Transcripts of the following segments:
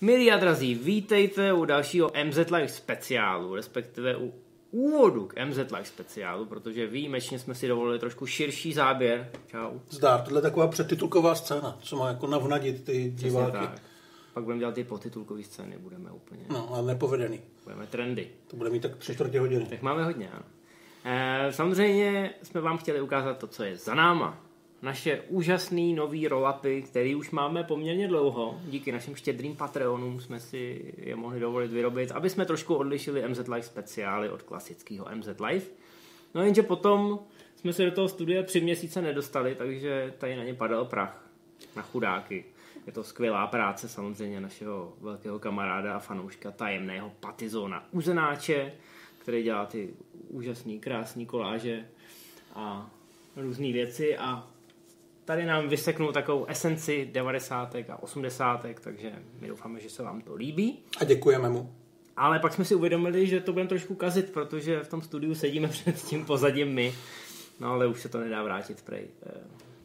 Milí a drazí, vítejte u dalšího MZ Live speciálu, respektive u úvodu k MZ Live speciálu, protože výjimečně jsme si dovolili trošku širší záběr. Čau. Zdár, tohle je taková předtitulková scéna, co má jako navnadit ty diváky. tak. Pak budeme dělat ty potitulkové scény, budeme úplně, No, ale nepovedený. budeme trendy. To bude mít tak tři čtvrtě hodiny. Tak máme hodně, ano. E, samozřejmě jsme vám chtěli ukázat to, co je za náma. Naše úžasný nový rollupy, který už máme poměrně dlouho. Díky našim štědrým Patreonům jsme si je mohli dovolit vyrobit, aby jsme trošku odlišili MZ Live speciály od klasického MZ Live. No jenže potom jsme se do toho studia tři měsíce nedostali, takže tady na ně padal prach. Na chudáky. Je to skvělá práce samozřejmě našeho velkého kamaráda a fanouška tajemného Patizona Uzenáče, který dělá ty úžasný, krásný koláže a různé věci a tady nám vyseknul takovou esenci 90. a 80. takže my doufáme, že se vám to líbí. A děkujeme mu. Ale pak jsme si uvědomili, že to budeme trošku kazit, protože v tom studiu sedíme před tím pozadím my. No ale už se to nedá vrátit prej, eh,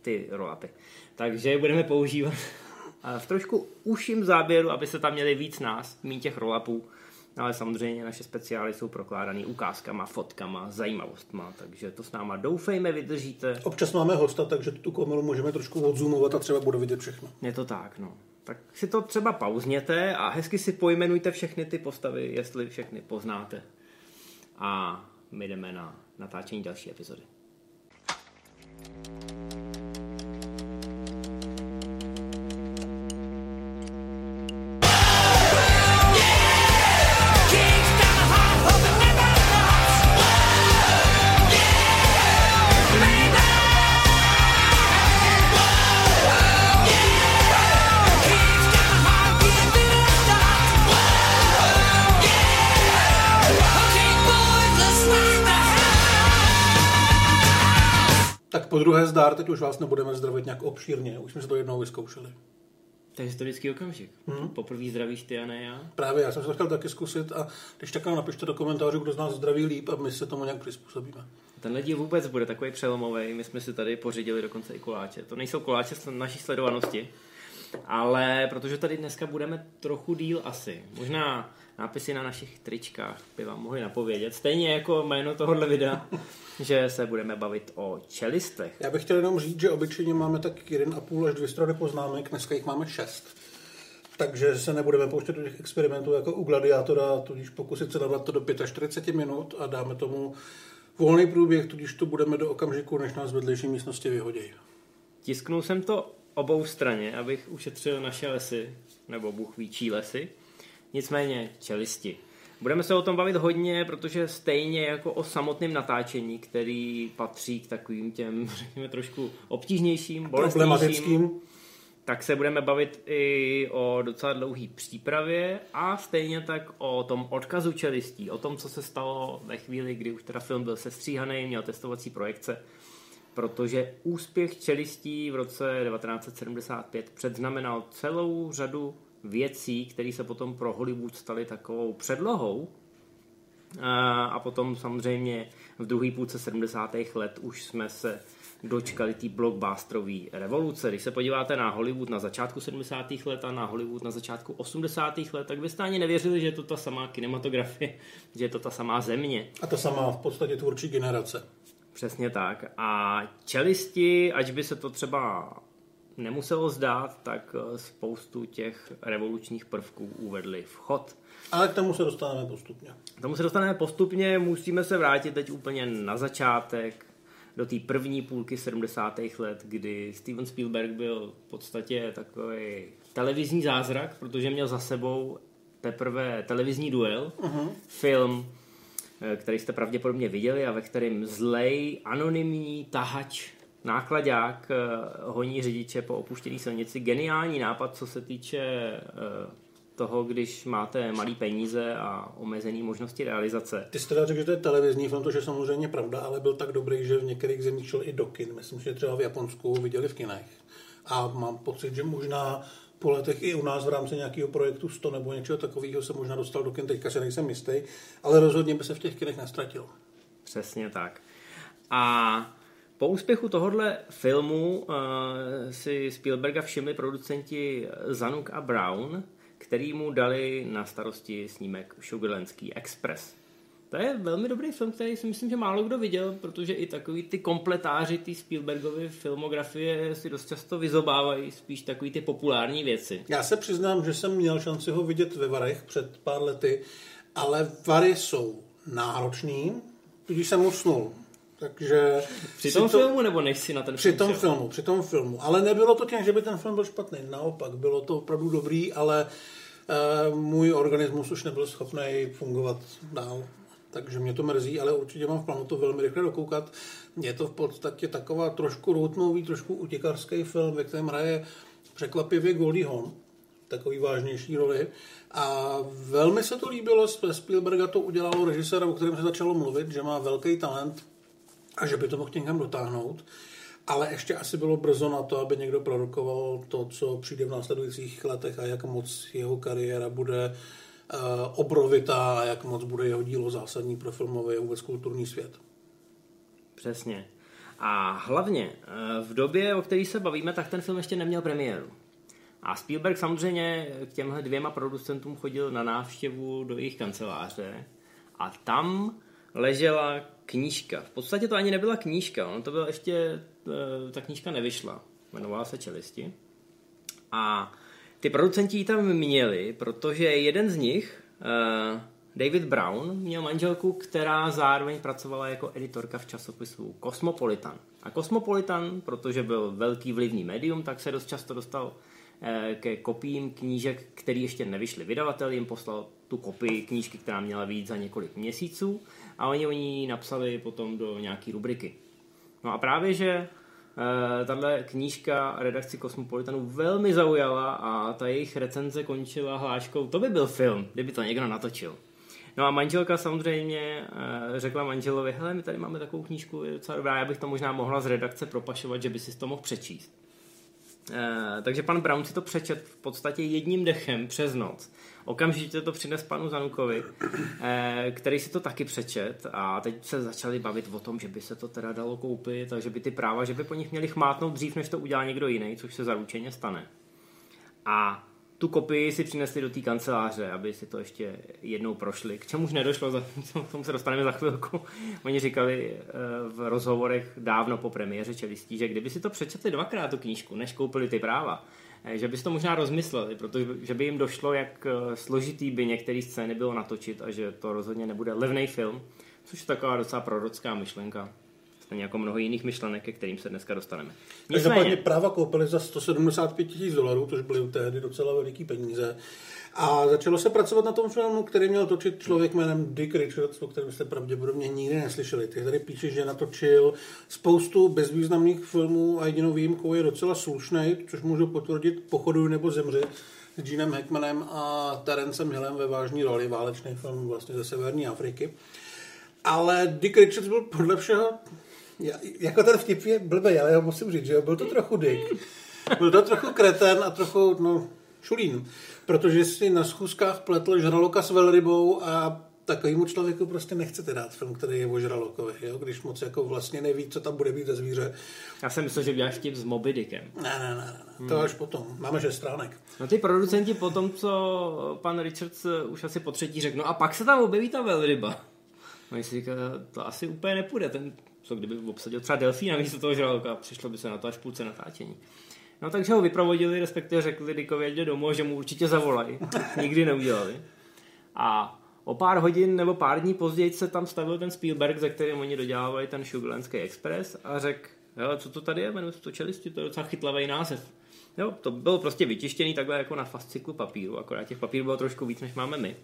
ty rollupy. Takže je budeme používat eh, v trošku užším záběru, aby se tam měli víc nás, méně těch rollupů. Ale samozřejmě naše speciály jsou prokládané ukázkama, fotkama, zajímavostma, takže to s náma doufejme vydržíte. Občas máme hosta, takže tu kameru můžeme trošku odzoomovat a třeba bude vidět všechno. Je to tak, no. Tak si to třeba pauzněte a hezky si pojmenujte všechny ty postavy, jestli všechny poznáte. A my jdeme na natáčení další epizody. Tak po druhé zdár, teď už vás nebudeme zdravit nějak obšírně, už jsme se to jednou vyzkoušeli. To je historický okamžik. Hmm. Poprvé zdravíš ty a ne já. Právě, já jsem se to chtěl taky zkusit a když tak nám napište do komentářů, kdo z nás zdraví líp a my se tomu nějak přizpůsobíme. Tenhle díl vůbec bude takový přelomový. My jsme si tady pořídili dokonce i koláče. To nejsou koláče z naší sledovanosti, ale protože tady dneska budeme trochu díl asi. Možná nápisy na našich tričkách by vám mohli napovědět. Stejně jako jméno tohohle videa, že se budeme bavit o čelistech. Já bych chtěl jenom říct, že obyčejně máme tak 1,5 až 2 strany poznámek, dneska jich máme 6. Takže se nebudeme pouštět do těch experimentů jako u gladiátora, tudíž pokusit se dát to do 45 minut a dáme tomu volný průběh, tudíž to budeme do okamžiku, než nás vedlejší místnosti vyhodí. Tisknul jsem to obou straně, abych ušetřil naše lesy, nebo Bůh ví čí lesy. Nicméně čelisti. Budeme se o tom bavit hodně, protože stejně jako o samotném natáčení, který patří k takovým těm, řekněme, trošku obtížnějším, Problematickým. tak se budeme bavit i o docela dlouhé přípravě a stejně tak o tom odkazu čelistí, o tom, co se stalo ve chvíli, kdy už teda film byl sestříhaný, měl testovací projekce, protože úspěch čelistí v roce 1975 předznamenal celou řadu věcí, které se potom pro Hollywood staly takovou předlohou. A potom samozřejmě v druhé půlce 70. let už jsme se dočkali té blockbusterové revoluce. Když se podíváte na Hollywood na začátku 70. let a na Hollywood na začátku 80. let, tak byste ani nevěřili, že je to ta samá kinematografie, že je to ta samá země. A to samá v podstatě tvůrčí generace. Přesně tak. A čelisti, ať by se to třeba nemuselo zdát, tak eh, spoustu těch revolučních prvků uvedli v chod. Ale k tomu se dostaneme postupně. K tomu se dostaneme postupně, musíme se vrátit teď úplně na začátek, do té první půlky 70. let, kdy Steven Spielberg byl v podstatě takový televizní zázrak, protože měl za sebou teprve televizní duel, uh-huh. film, eh, který jste pravděpodobně viděli a ve kterém zlej, anonymní tahač, nákladák eh, honí řidiče po opuštěné silnici. Geniální nápad, co se týče eh, toho, když máte malý peníze a omezené možnosti realizace. Ty jsi teda řekl, že to je televizní film, to je samozřejmě pravda, ale byl tak dobrý, že v některých zemích šel i do kin. Myslím, že třeba v Japonsku ho viděli v kinech. A mám pocit, že možná po letech i u nás v rámci nějakého projektu 100 nebo něčeho takového se možná dostal do kin, teďka se nejsem jistý, ale rozhodně by se v těch kinech nestratil. Přesně tak. A po úspěchu tohohle filmu uh, si Spielberga všimli producenti Zanuk a Brown, který mu dali na starosti snímek Sugarlandský Express. To je velmi dobrý film, který si myslím, že málo kdo viděl, protože i takový ty kompletáři ty Spielbergovy filmografie si dost často vyzobávají spíš takový ty populární věci. Já se přiznám, že jsem měl šanci ho vidět ve Varech před pár lety, ale Vary jsou náročný, když jsem usnul. Takže při tom to, filmu nebo než si na ten při film? Při tom šel? filmu, při tom filmu. Ale nebylo to tím, že by ten film byl špatný. Naopak, bylo to opravdu dobrý, ale uh, můj organismus už nebyl schopný fungovat dál takže mě to mrzí, ale určitě mám v plánu to velmi rychle dokoukat. Je to v podstatě taková trošku routmový, trošku utěkarský film, ve kterém hraje překvapivě Goldie Hawn, takový vážnější roli. A velmi se to líbilo, Spielberga to udělalo režiséra, o kterém se začalo mluvit, že má velký talent a že by to mohl někam dotáhnout. Ale ještě asi bylo brzo na to, aby někdo prorokoval to, co přijde v následujících letech a jak moc jeho kariéra bude Eh, obrovitá a jak moc bude jeho dílo zásadní pro filmový a vůbec kulturní svět. Přesně. A hlavně eh, v době, o které se bavíme, tak ten film ještě neměl premiéru. A Spielberg samozřejmě k těmhle dvěma producentům chodil na návštěvu do jejich kanceláře a tam ležela knížka. V podstatě to ani nebyla knížka, on to byla ještě, eh, ta knížka nevyšla. Jmenovala se Čelisti. A ty producenti ji tam měli, protože jeden z nich, uh, David Brown, měl manželku, která zároveň pracovala jako editorka v časopisu Cosmopolitan. A Cosmopolitan, protože byl velký vlivný médium, tak se dost často dostal uh, ke kopiím knížek, které ještě nevyšly. Vydavatel jim poslal tu kopii knížky, která měla být za několik měsíců a oni o ní napsali potom do nějaké rubriky. No a právě, že Eh, tahle knížka redakci Kosmopolitanu velmi zaujala a ta jejich recenze končila hláškou, to by byl film, kdyby to někdo natočil. No a manželka samozřejmě eh, řekla manželovi, hele, my tady máme takovou knížku, je docela dobrá, já bych to možná mohla z redakce propašovat, že by si to mohl přečíst. Eh, takže pan Brown si to přečet v podstatě jedním dechem přes noc. Okamžitě to přines panu Zanukovi, eh, který si to taky přečet a teď se začali bavit o tom, že by se to teda dalo koupit, takže by ty práva, že by po nich měli chmátnout dřív, než to udělá někdo jiný, což se zaručeně stane. A tu kopii si přinesli do té kanceláře, aby si to ještě jednou prošli. K čemuž nedošlo, za, k tomu se dostaneme za chvilku. Oni říkali eh, v rozhovorech dávno po premiéře čelistí, že kdyby si to přečetli dvakrát tu knížku, než koupili ty práva, že by si to možná rozmysleli, protože že by jim došlo, jak eh, složitý by některé scény bylo natočit a že to rozhodně nebude levný film, což je taková docela prorocká myšlenka. Stejně jako mnoho jiných myšlenek, ke kterým se dneska dostaneme. Každopádně práva koupili za 175 tisíc dolarů, což byly tehdy docela veliký peníze. A začalo se pracovat na tom filmu, který měl točit člověk jménem Dick Richards, o kterém jste pravděpodobně nikdy neslyšeli. Ty tady píše, že natočil spoustu bezvýznamných filmů a jedinou výjimkou je docela slušný, což můžu potvrdit Pochodu nebo zemři s Jeanem Hackmanem a Terencem Hillem ve vážné roli, válečný film vlastně ze Severní Afriky. Ale Dick Richards byl podle všeho jako ten vtip je blbý, ale já musím říct, že byl to trochu dick. Byl to trochu kreten a trochu, no, šulín. Protože si na schůzkách pletl žraloka s velrybou a takovýmu člověku prostě nechcete dát film, který je o žralokovi, jo? když moc jako vlastně neví, co tam bude být ze zvíře. Já jsem myslel, že děláš vtip s Moby Dickem. Ne, ne, ne, ne. Hmm. to až potom. Máme šest stránek. No ty producenti potom, co pan Richards už asi po třetí řekl, no a pak se tam objeví ta velryba. No si říká, to asi úplně nepůjde, ten co kdyby obsadil třeba delfína místo toho žraloka, přišlo by se na to až půlce natáčení. No takže ho vyprovodili, respektive řekli Dickovi, jde domů, že mu určitě zavolají. Nikdy neudělali. A o pár hodin nebo pár dní později se tam stavil ten Spielberg, ze kterým oni dodělávali ten Sugarlandský Express a řekl, jo, co to tady je, jmenuje to čelisti, to je docela chytlavý název. Jo, to bylo prostě vytištěný takhle jako na fasciklu papíru, akorát těch papírů bylo trošku víc, než máme my.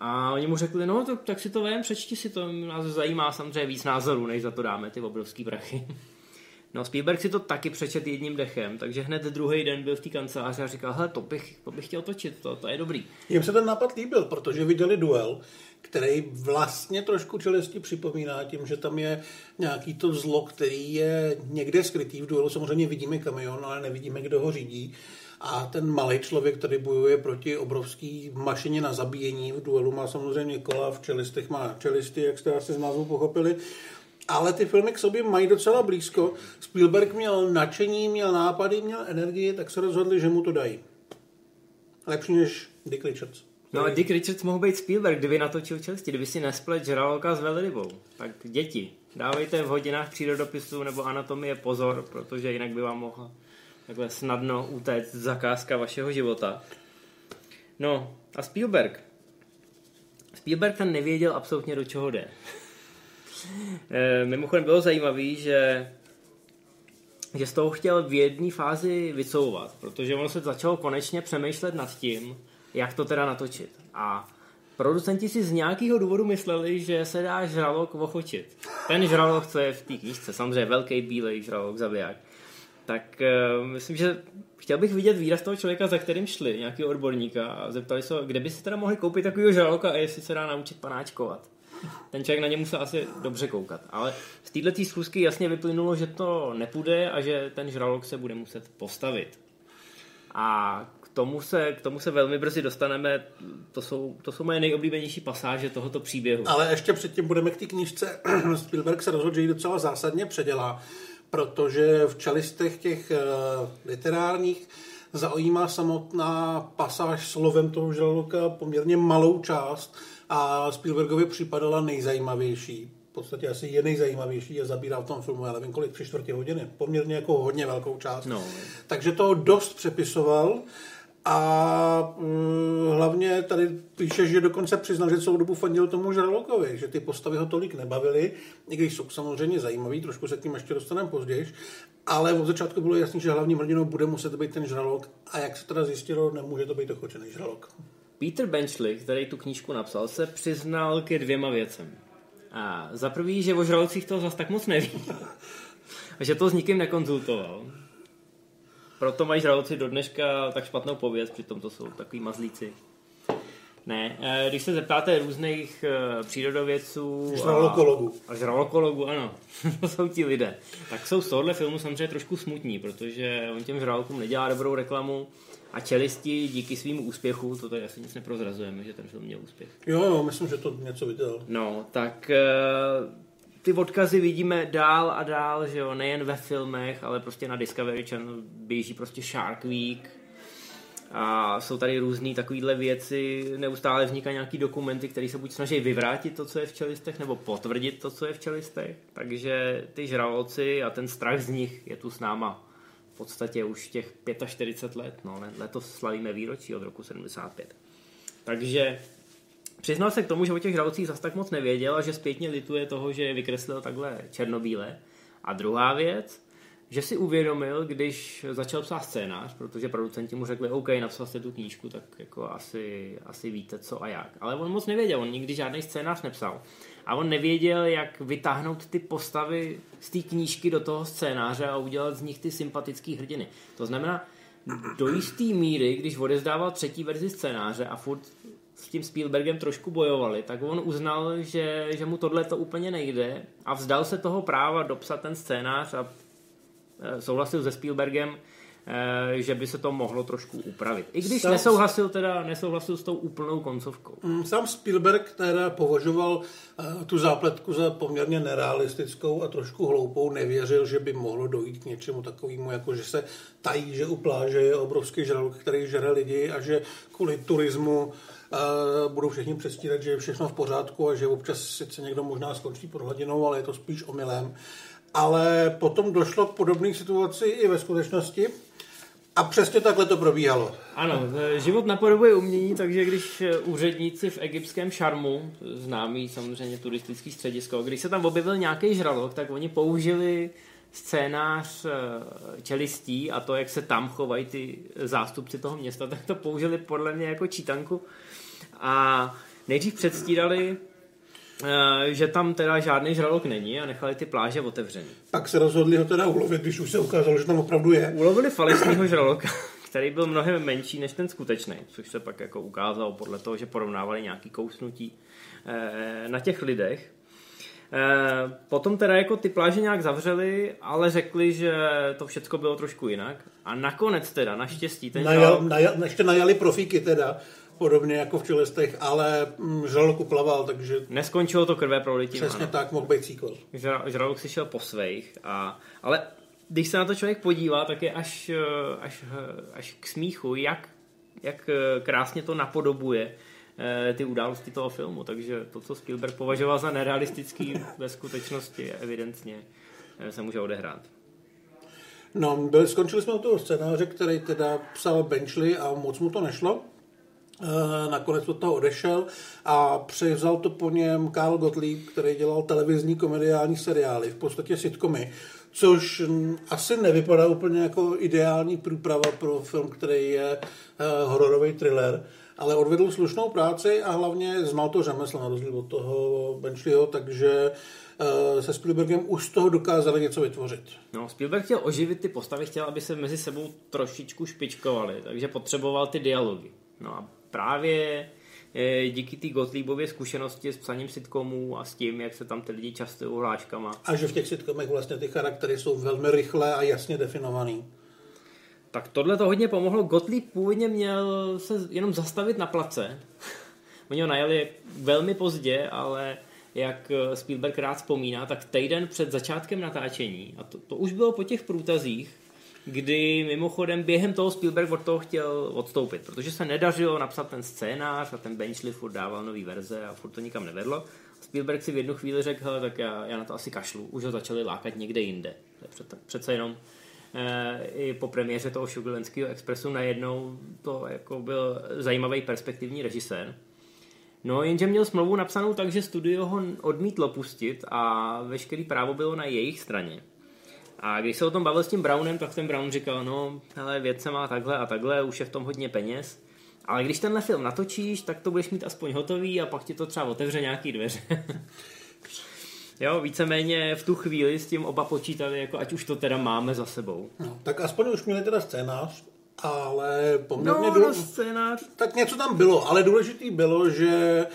A oni mu řekli, no tak, tak si to vem, přečti si to, nás zajímá samozřejmě víc názorů, než za to dáme ty obrovský prachy. No Spielberg si to taky přečet jedním dechem, takže hned druhý den byl v té kanceláři a říkal, hele, to bych, to bych chtěl točit, to, to je dobrý. Jim se ten nápad líbil, protože viděli duel, který vlastně trošku čelisti připomíná tím, že tam je nějaký to zlo, který je někde skrytý v duelu. Samozřejmě vidíme kamion, ale nevidíme, kdo ho řídí a ten malý člověk, který bojuje proti obrovský mašině na zabíjení, v duelu má samozřejmě kola, v čelistech má čelisty, jak jste asi z názvu pochopili, ale ty filmy k sobě mají docela blízko. Spielberg měl nadšení, měl nápady, měl energii, tak se rozhodli, že mu to dají. Lepší než Dick Richards. No a Dick Richards mohl být Spielberg, kdyby natočil čelisti, kdyby si nesplet žraloka s velrybou. Tak děti, dávejte v hodinách přírodopisu nebo anatomie pozor, protože jinak by vám mohla takhle snadno utéct zakázka vašeho života. No a Spielberg. Spielberg ten nevěděl absolutně do čeho jde. E, mimochodem bylo zajímavé, že že z toho chtěl v jedné fázi vycouvat, protože ono se začalo konečně přemýšlet nad tím, jak to teda natočit. A producenti si z nějakého důvodu mysleli, že se dá žralok ochočit. Ten žralok, co je v té knížce, samozřejmě velký bílej žralok, zabiják. Tak uh, myslím, že chtěl bych vidět výraz toho člověka, za kterým šli, nějaký odborníka a zeptali se, kde by si teda mohli koupit takového žraloka a jestli se dá naučit panáčkovat. Ten člověk na ně musel asi dobře koukat. Ale z této schůzky jasně vyplynulo, že to nepůjde a že ten žralok se bude muset postavit. A k tomu se, k tomu se velmi brzy dostaneme. To jsou, to jsou moje nejoblíbenější pasáže tohoto příběhu. Ale ještě předtím budeme k té knížce. Spielberg se rozhodl, že ji docela zásadně předělá, protože v čelistech těch uh, literárních zaujímá samotná pasáž slovem toho žraloka poměrně malou část a Spielbergovi připadala nejzajímavější. V podstatě asi je nejzajímavější a zabírá v tom filmu, já nevím kolik, tři čtvrtě hodiny. Poměrně jako hodně velkou část. No. Takže to dost přepisoval a mm, hlavně tady píše, že dokonce přiznal, že celou dobu fandil tomu Žralokovi, že ty postavy ho tolik nebavily, i když jsou samozřejmě zajímavý, trošku se k tím ještě dostaneme později, ale od začátku bylo jasné, že hlavním hrdinou bude muset být ten žralok a jak se teda zjistilo, nemůže to být ochočený žralok. Peter Benchley, který tu knížku napsal, se přiznal ke dvěma věcem. A za prvý, že o žralocích to zase tak moc neví. a že to s nikým nekonzultoval. Proto mají žraloci do dneška tak špatnou pověst, přitom to jsou takový mazlíci. Ne, eh, když se zeptáte různých eh, přírodovědců žralokologů. A, žralokologů, ano, to jsou ti lidé. Tak jsou z tohohle filmu samozřejmě trošku smutní, protože on těm žralokům nedělá dobrou reklamu a čelisti díky svým úspěchu, to tady asi nic neprozrazujeme, že ten film měl úspěch. Jo, jo, myslím, že to něco viděl. No, tak eh, ty odkazy vidíme dál a dál, že jo, nejen ve filmech, ale prostě na Discovery Channel běží prostě Shark Week a jsou tady různé takovéhle věci, neustále vznikají nějaký dokumenty, které se buď snaží vyvrátit to, co je v čelistech, nebo potvrdit to, co je v čelistech, takže ty žraloci a ten strach z nich je tu s náma v podstatě už těch 45 let, no, letos slavíme výročí od roku 75. Takže Přiznal se k tomu, že o těch žralocích zase tak moc nevěděl a že zpětně lituje toho, že je vykreslil takhle černobíle. A druhá věc, že si uvědomil, když začal psát scénář, protože producenti mu řekli, OK, napsal jste tu knížku, tak jako asi, asi víte co a jak. Ale on moc nevěděl, on nikdy žádný scénář nepsal. A on nevěděl, jak vytáhnout ty postavy z té knížky do toho scénáře a udělat z nich ty sympatické hrdiny. To znamená, do jisté míry, když odezdával třetí verzi scénáře a furt s tím Spielbergem trošku bojovali, tak on uznal, že, že mu tohle to úplně nejde a vzdal se toho práva dopsat ten scénář a souhlasil se Spielbergem, e, že by se to mohlo trošku upravit. I když Sám... nesouhlasil teda, nesouhlasil s tou úplnou koncovkou. Mm, sám Spielberg teda považoval uh, tu zápletku za poměrně nerealistickou a trošku hloupou. Nevěřil, že by mohlo dojít k něčemu takovému, jako že se tají, že u pláže je obrovský žralok, který žere lidi a že kvůli turismu budou všichni přestírat, že je všechno v pořádku a že občas sice někdo možná skončí pod hladinou, ale je to spíš omylem. Ale potom došlo k podobné situaci i ve skutečnosti. A přesně takhle to probíhalo. Ano, život napodobuje umění, takže když úředníci v egyptském šarmu, známý samozřejmě turistický středisko, když se tam objevil nějaký žralok, tak oni použili scénář eh, čelistí a to, jak se tam chovají ty zástupci toho města, tak to použili podle mě jako čítanku a nejdřív předstírali, že tam teda žádný žralok není a nechali ty pláže otevřené. Pak se rozhodli ho teda ulovit, když už se ukázalo, že tam opravdu je. Ulovili falešného žraloka, který byl mnohem menší než ten skutečný, což se pak jako ukázalo podle toho, že porovnávali nějaký kousnutí eh, na těch lidech. Eh, potom teda jako ty pláže nějak zavřeli, ale řekli, že to všechno bylo trošku jinak. A nakonec teda, naštěstí, ten Najal, žralok... najal, ještě najali profíky teda, podobně jako v Čelestech, ale mm, žralok uplaval, takže... Neskončilo to krve prolitím, Přesně ano. tak, mohl být cíkol. Žralok si šel po svých, a, ale když se na to člověk podívá, tak je až, až, až k smíchu, jak jak eh, krásně to napodobuje eh, ty události toho filmu, takže to, co Spielberg považoval za nerealistický, ve skutečnosti evidentně se může odehrát. No, byli, skončili jsme u toho scénáře, který teda psal Benchley a moc mu to nešlo. E, nakonec od toho odešel a převzal to po něm Karl Gottlieb, který dělal televizní komediální seriály, v podstatě sitcomy, což asi nevypadá úplně jako ideální průprava pro film, který je e, hororový thriller, ale odvedl slušnou práci a hlavně znal to řemeslo na rozdíl od toho Benchleyho, takže Eh, se Spielbergem už z toho dokázali něco vytvořit. No, Spielberg chtěl oživit ty postavy, chtěl, aby se mezi sebou trošičku špičkovali, takže potřeboval ty dialogy. No a právě eh, díky té Gottliebově zkušenosti s psaním sitcomů a s tím, jak se tam ty lidi častují hláškama. A že v těch sitcomech vlastně ty charaktery jsou velmi rychlé a jasně definovaný. Tak tohle to hodně pomohlo. Gottlieb původně měl se jenom zastavit na place. Oni ho najeli velmi pozdě, ale jak eh, Spielberg rád vzpomíná, tak týden před začátkem natáčení, a to, to už bylo po těch průtazích, kdy mimochodem během toho Spielberg od toho chtěl odstoupit, protože se nedařilo napsat ten scénář a ten Benchley furt dával nový verze a furt to nikam nevedlo. Spielberg si v jednu chvíli řekl, hele, tak já, já na to asi kašlu, už ho začali lákat někde jinde. Přece, přece jenom e, i po premiéře toho Šugelenského expresu najednou to jako byl zajímavý perspektivní režisér. No, jenže měl smlouvu napsanou tak, že studio ho odmítlo pustit a veškerý právo bylo na jejich straně. A když se o tom bavil s tím Brownem, tak ten Brown říkal, no, hele, věc se má takhle a takhle, už je v tom hodně peněz. Ale když tenhle film natočíš, tak to budeš mít aspoň hotový a pak ti to třeba otevře nějaký dveře. jo, víceméně v tu chvíli s tím oba počítali, jako ať už to teda máme za sebou. No, tak aspoň už měli teda scénář, ale poměrně... No, důle... scénář. Tak něco tam bylo, ale důležitý bylo, že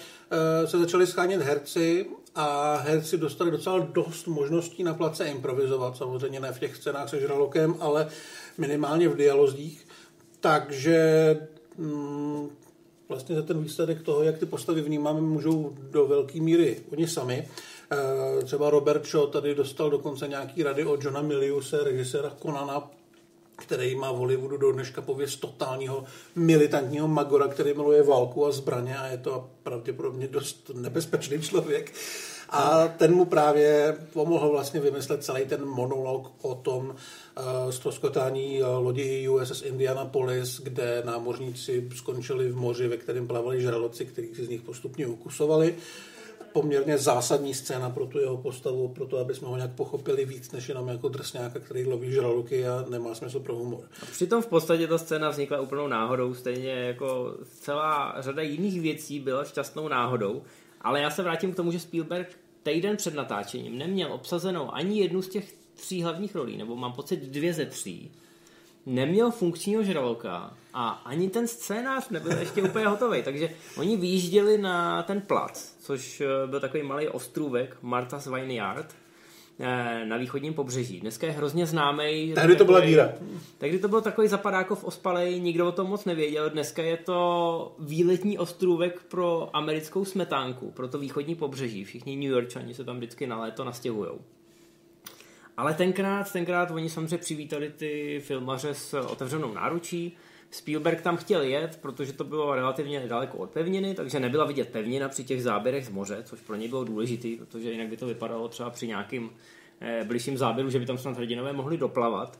uh, se začali schánět herci a herci dostali docela dost možností na place improvizovat, samozřejmě ne v těch scénách se žralokem, ale minimálně v dialozích. Takže mm, vlastně za ten výsledek toho, jak ty postavy vnímáme, můžou do velké míry oni sami. E, třeba Robert Shaw tady dostal dokonce nějaký rady od Johna Miliuse, režiséra Konana, který má v Hollywoodu do dneška pověst totálního militantního magora, který miluje válku a zbraně a je to pravděpodobně dost nebezpečný člověk. A ten mu právě pomohl vlastně vymyslet celý ten monolog o tom uh, ztroskotání uh, lodi USS Indianapolis, kde námořníci skončili v moři, ve kterém plavali žraloci, kterých si z nich postupně ukusovali. Uh, poměrně zásadní scéna pro tu jeho postavu, pro to, aby jsme ho nějak pochopili víc, než jenom jako drsňáka, který loví žraluky a nemá smysl pro humor. A přitom v podstatě ta scéna vznikla úplnou náhodou, stejně jako celá řada jiných věcí byla šťastnou náhodou, ale já se vrátím k tomu, že Spielberg týden před natáčením neměl obsazenou ani jednu z těch tří hlavních rolí, nebo mám pocit dvě ze tří neměl funkčního žraloka a ani ten scénář nebyl ještě úplně hotový, takže oni vyjížděli na ten plac, což eh, byl takový malý ostrůvek Martha's Vineyard, eh, na východním pobřeží. Dneska je hrozně známý. Tehdy to byla díra. Tehdy to byl takový zapadákov ospalej, nikdo o tom moc nevěděl. Dneska je to výletní ostrůvek pro americkou smetánku, pro to východní pobřeží. Všichni New Yorkčani se tam vždycky na léto nastěhují. Ale tenkrát, tenkrát oni samozřejmě přivítali ty filmaře s otevřenou náručí. Spielberg tam chtěl jet, protože to bylo relativně daleko od pevniny, takže nebyla vidět pevnina při těch záběrech z moře, což pro něj bylo důležité, protože jinak by to vypadalo třeba při nějakým eh, bližším záběru, že by tam snad hrdinové mohli doplavat.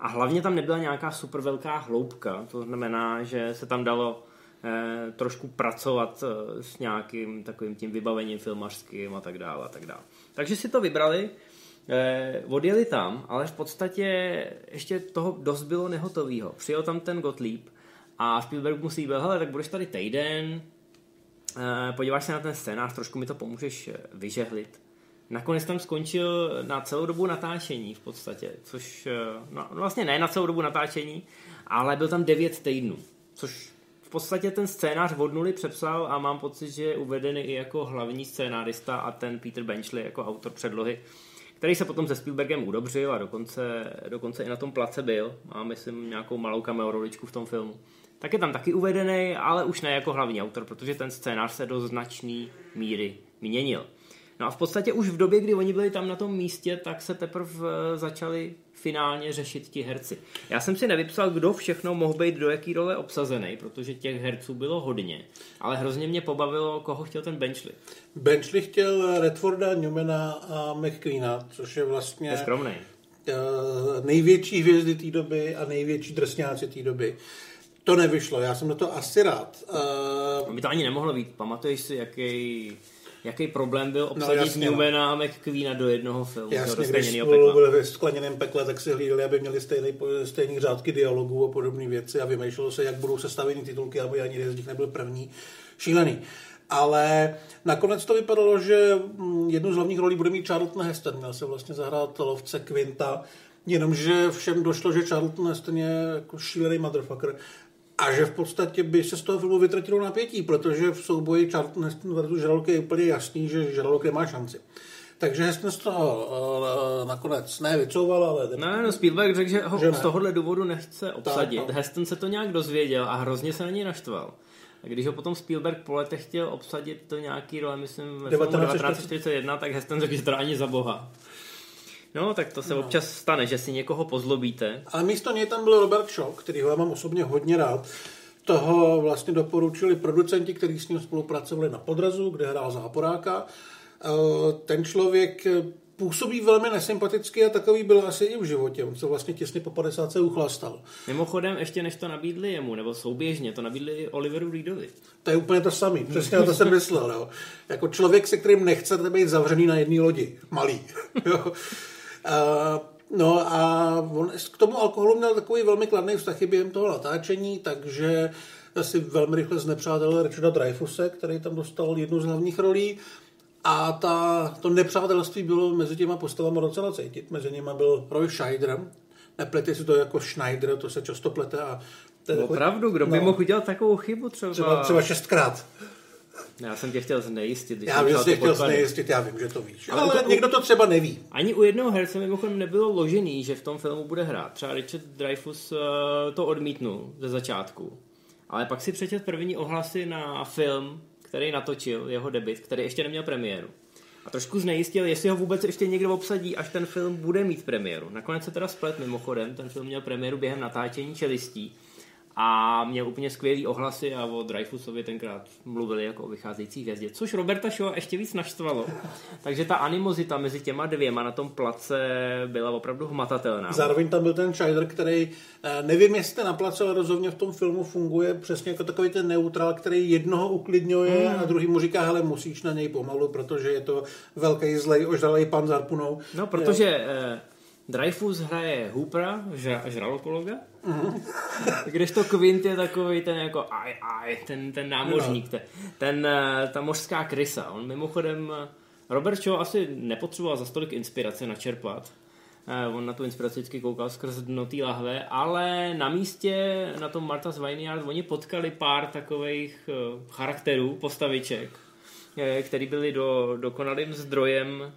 A hlavně tam nebyla nějaká super velká hloubka, to znamená, že se tam dalo eh, trošku pracovat eh, s nějakým takovým tím vybavením filmařským a tak dále a tak dále. Takže si to vybrali, Eh, odjeli tam, ale v podstatě ještě toho dost bylo nehotového. Přijel tam ten Gottlieb a Spielberg musí slíbil, hele, tak budeš tady týden, eh, podíváš se na ten scénář, trošku mi to pomůžeš eh, vyžehlit. Nakonec tam skončil na celou dobu natáčení v podstatě, což eh, no, vlastně ne na celou dobu natáčení, ale byl tam devět týdnů, což v podstatě ten scénář od nuly přepsal a mám pocit, že je uvedený i jako hlavní scénárista a ten Peter Benchley jako autor předlohy který se potom se Spielbergem udobřil a dokonce, dokonce i na tom place byl. Má, myslím, nějakou malou cameo roličku v tom filmu. Tak je tam taky uvedený, ale už ne jako hlavní autor, protože ten scénář se do značné míry měnil. No a v podstatě už v době, kdy oni byli tam na tom místě, tak se teprve eh, začali finálně řešit ti herci. Já jsem si nevypsal, kdo všechno mohl být do jaký role obsazený, protože těch herců bylo hodně, ale hrozně mě pobavilo, koho chtěl ten Benchley. Benchley chtěl Redforda, Newmana a McQueena, což je vlastně... Je skromný. Eh, největší hvězdy té doby a největší drsňáci té doby. To nevyšlo, já jsem na to asi rád. Uh, by to ani nemohlo být. Pamatuješ si, jaký jaký problém byl obsadit no, jasně, no. Newmana a McQueena do jednoho filmu. Jasně, když spolu byli ve skleněném pekle, tak si hlídali, aby měli stejný, stejný řádky dialogů a podobné věci a vymýšlelo se, jak budou sestaveny titulky, aby ani jeden z nich nebyl první. Šílený. Ale nakonec to vypadalo, že mm, jednu z hlavních rolí bude mít Charlton Heston. Měl se vlastně zahrát lovce Quinta, jenomže všem došlo, že Charlton Heston je jako šílený motherfucker a že v podstatě by se z toho filmu vytratilo napětí, protože v souboji Charlton Heston versus Žralok je úplně jasný, že Žralok nemá šanci. Takže Heston z toho uh, nakonec ne vycouval, ale... Ne, no Spielberg řekl, že ho že z tohohle důvodu nechce obsadit. Tak, no. Heston se to nějak dozvěděl a hrozně se na něj naštval. A když ho potom Spielberg po letech chtěl obsadit to nějaký role, myslím, ve 1941, tak Heston řekl, že to ani za boha. No, tak to se no. občas stane, že si někoho pozlobíte. Ale místo něj tam byl Robert Shaw, který ho já mám osobně hodně rád. Toho vlastně doporučili producenti, kteří s ním spolupracovali na Podrazu, kde hrál záporáka. E, ten člověk působí velmi nesympaticky a takový byl asi i v životě. On se vlastně těsně po 50 se uchlastal. Mimochodem, ještě než to nabídli jemu, nebo souběžně, to nabídli i Oliveru Reedovi. To je úplně to samý. Přesně to jsem myslel. Jo. Jako člověk, se kterým nechcete být zavřený na jedné lodi. Malý. Jo. No a on k tomu alkoholu měl takový velmi kladný vztah během toho natáčení, takže si velmi rychle znepřátelil Richarda Dreyfuse, který tam dostal jednu z hlavních rolí. A ta, to nepřátelství bylo mezi těma postavami docela cítit. Mezi nimi byl Roy Scheider. Neplete si to jako Schneider, to se často plete. A to je Opravdu, kdo by no, mohl udělat takovou chybu třeba? Třeba, třeba šestkrát. Já jsem tě chtěl znejistit. Já vím, že tě chtěl znejistit, já vím, že to víš. Ale, ale to, někdo to třeba neví. Ani u jednoho herce mimochodem nebylo ložený, že v tom filmu bude hrát. Třeba Richard Dreyfus uh, to odmítnul ze začátku. Ale pak si přečet první ohlasy na film, který natočil, jeho debit, který ještě neměl premiéru. A trošku znejistil, jestli ho vůbec ještě někdo obsadí, až ten film bude mít premiéru. Nakonec se teda splet mimochodem, ten film měl premiéru během natáčení čelistí a měl úplně skvělý ohlasy a o Dreyfusovi tenkrát mluvili jako o vycházející hvězdě, což Roberta Shaw ještě víc naštvalo. Takže ta animozita mezi těma dvěma na tom place byla opravdu hmatatelná. Zároveň tam byl ten Scheider, který eh, nevím, jestli na place, ale rozhodně v tom filmu funguje přesně jako takový ten neutral, který jednoho uklidňuje hmm. a druhý mu říká, hele, musíš na něj pomalu, protože je to velký zlej, ožralej pan s harpunou. No, protože eh, Dreyfus hraje Hoopera, žralokologa, mm-hmm. když to Quint je takový ten jako aj, aj, ten, ten námořník, no. ten, ten, eh, ta mořská krysa. On mimochodem, eh, Robert Shaw asi nepotřeboval za stolik inspirace načerpat. Eh, on na tu inspiraci vždycky koukal skrz dno té lahve, ale na místě, na tom Martha's Vineyard, oni potkali pár takových charakterů, postaviček, který byli do, dokonalým zdrojem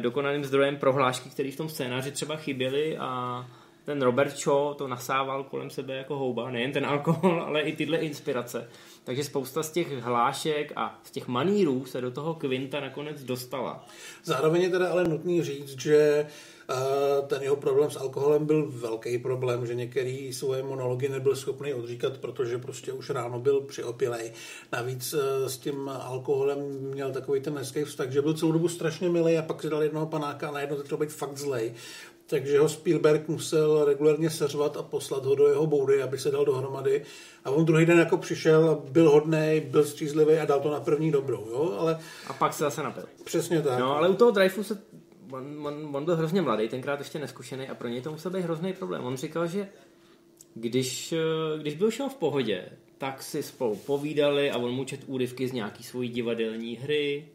dokonalým zdrojem prohlášky, které v tom scénáři třeba chyběly a ten Robert Shaw to nasával kolem sebe jako houba, nejen ten alkohol, ale i tyhle inspirace. Takže spousta z těch hlášek a z těch manírů se do toho Quinta nakonec dostala. Zároveň je teda ale nutný říct, že ten jeho problém s alkoholem byl velký problém, že některý svoje monology nebyl schopný odříkat, protože prostě už ráno byl přiopilej. Navíc e, s tím alkoholem měl takový ten hezký vztah, že byl celou dobu strašně milý a pak si dal jednoho panáka a najednou začal být fakt zlej. Takže ho Spielberg musel regulárně seřvat a poslat ho do jeho boudy, aby se dal dohromady. A on druhý den jako přišel, byl hodný, byl střízlivý a dal to na první dobrou. Jo? Ale... A pak se zase napil. Přesně tak. No, ale u toho se on, on, on byl hrozně mladý, tenkrát ještě neskušený a pro něj to musel být hrozný problém. On říkal, že když, eh, když byl šel v pohodě, tak si spolu povídali a on mu čet úryvky z nějaký svojí divadelní hry,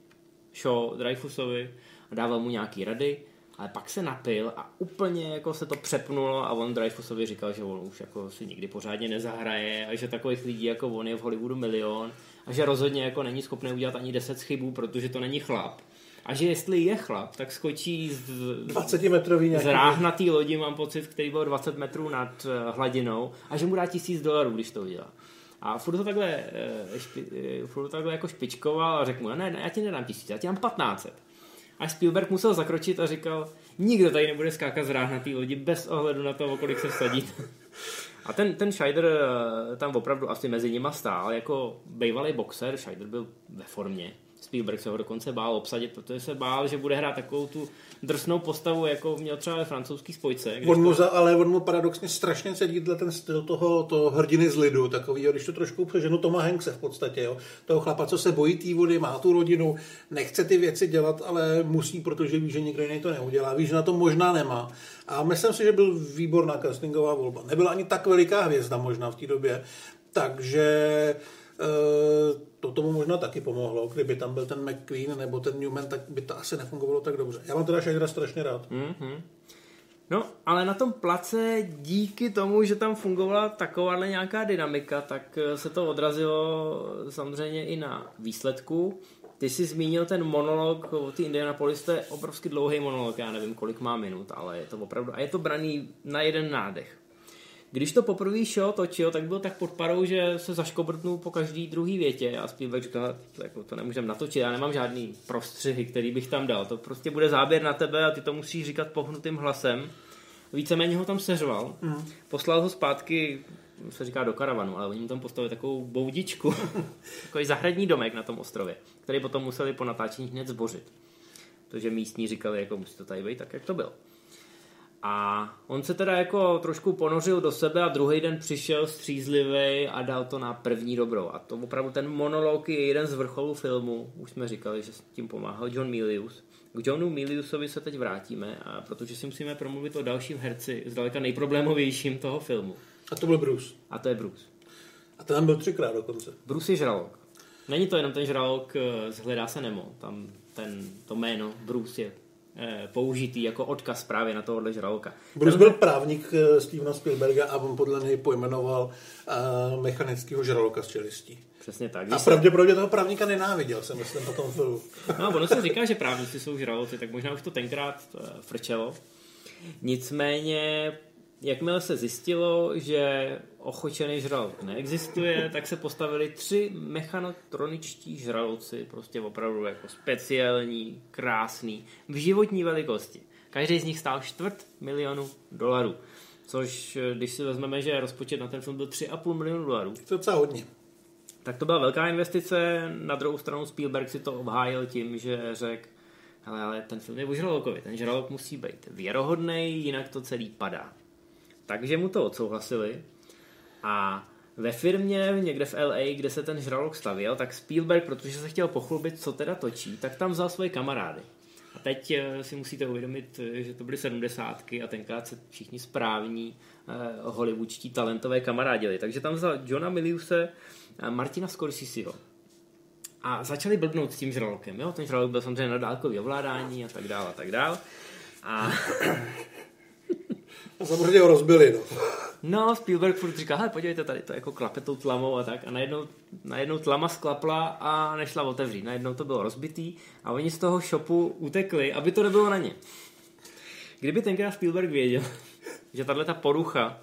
show Dreyfusovi a dával mu nějaký rady, ale pak se napil a úplně jako se to přepnulo a on Dreyfusovi říkal, že on už jako si nikdy pořádně nezahraje a že takových lidí jako on je v Hollywoodu milion a že rozhodně jako není schopný udělat ani 10 chybů, protože to není chlap a že jestli je chlap, tak skočí z, 20 metrový z ráhnatý lodi, mám pocit, který byl 20 metrů nad eh, hladinou a že mu dá tisíc dolarů, když to udělá. A furt to takhle, eh, špi, eh, furt to takhle jako špičkoval a řekl mu, ne, ne, já ti nedám tisíc, já ti dám 1500. A Spielberg musel zakročit a říkal, nikdo tady nebude skákat z ráh na té lodi bez ohledu na to, o kolik se vsadí. A ten, ten Scheider tam opravdu asi mezi nima stál, jako bývalý boxer, Scheider byl ve formě. Spielberg se ho dokonce bál obsadit, protože se bál, že bude hrát takovou tu drsnou postavu, jako měl třeba ve francouzský spojce. On mu za, ale on mu paradoxně strašně sedí ten styl toho, toho hrdiny z lidu, takový, když to trošku přeženu Toma Hankse v podstatě, jo. toho chlapa, co se bojí té vody, má tu rodinu, nechce ty věci dělat, ale musí, protože ví, že nikdo jiný to neudělá, ví, že na to možná nemá. A myslím si, že byl výborná castingová volba. Nebyla ani tak veliká hvězda možná v té době, takže Eh, to tomu možná taky pomohlo. Kdyby tam byl ten McQueen nebo ten Newman, tak by to asi nefungovalo tak dobře. Já mám teda Shakira strašně rád. Mm-hmm. No, ale na tom place díky tomu, že tam fungovala takováhle nějaká dynamika, tak eh, se to odrazilo samozřejmě i na výsledku. Ty jsi zmínil ten monolog o ty Indianapolis, to je obrovsky dlouhý monolog, já nevím, kolik má minut, ale je to opravdu, a je to braný na jeden nádech. Když to poprvé show točil, tak byl tak pod parou, že se zaškobrtnul po každý druhý větě a Spielberg říkal, jako to nemůžeme natočit, já nemám žádný prostřihy, který bych tam dal. To prostě bude záběr na tebe a ty to musíš říkat pohnutým hlasem. Víceméně ho tam seřval, mm. poslal ho zpátky, se říká do karavanu, ale oni mu tam postavili takovou boudičku, takový zahradní domek na tom ostrově, který potom museli po natáčení hned zbořit. Protože místní říkali, jako musí to tady být, tak jak to bylo. A on se teda jako trošku ponořil do sebe a druhý den přišel střízlivý a dal to na první dobrou. A to opravdu ten monolog je jeden z vrcholů filmu. Už jsme říkali, že s tím pomáhal John Milius. K Johnu Miliusovi se teď vrátíme, a protože si musíme promluvit o dalším herci, zdaleka nejproblémovějším toho filmu. A to byl Bruce. A to je Bruce. A ten tam byl třikrát dokonce. Bruce je žralok. Není to jenom ten žralok eh, z Hledá se Nemo. Tam ten, to jméno Bruce je použitý jako odkaz právě na tohohle žraloka. Bruce byl právník eh, Stevena Spielberga a on podle něj pojmenoval uh, mechanického žraloka z čelistí. Přesně tak. A pravděpodobně toho právníka nenáviděl, jsem myslím, na tom filmu. No, ono se říká, že právníci jsou žraloci, tak možná už to tenkrát uh, frčelo. Nicméně Jakmile se zjistilo, že ochočený žralok neexistuje, tak se postavili tři mechanotroničtí žraloci, prostě opravdu jako speciální, krásný, v životní velikosti. Každý z nich stál čtvrt milionu dolarů. Což, když si vezmeme, že rozpočet na ten film byl 3,5 milionu dolarů. To je docela hodně. Tak to byla velká investice. Na druhou stranu Spielberg si to obhájil tím, že řekl, ale, ale ten film je o žralokovi. Ten žralok musí být věrohodný, jinak to celý padá. Takže mu to odsouhlasili a ve firmě někde v LA, kde se ten žralok stavěl, tak Spielberg, protože se chtěl pochlubit, co teda točí, tak tam vzal svoje kamarády. A teď eh, si musíte uvědomit, eh, že to byly sedmdesátky a tenkrát se všichni správní eh, hollywoodští talentové kamarádili. Takže tam vzal Johna Miliuse a Martina Scorseseho. A začali blbnout s tím žralokem. Jo? Ten žralok byl samozřejmě na dálkový ovládání a tak dále a tak dále. A a samozřejmě ho rozbili, no. No, Spielberg furt říká, hele, podívejte, tady to jako klape tou tlamou a tak. A najednou, najednou tlama sklapla a nešla otevřít. Najednou to bylo rozbitý a oni z toho shopu utekli, aby to nebylo na ně. Kdyby tenkrát Spielberg věděl, že tahle ta porucha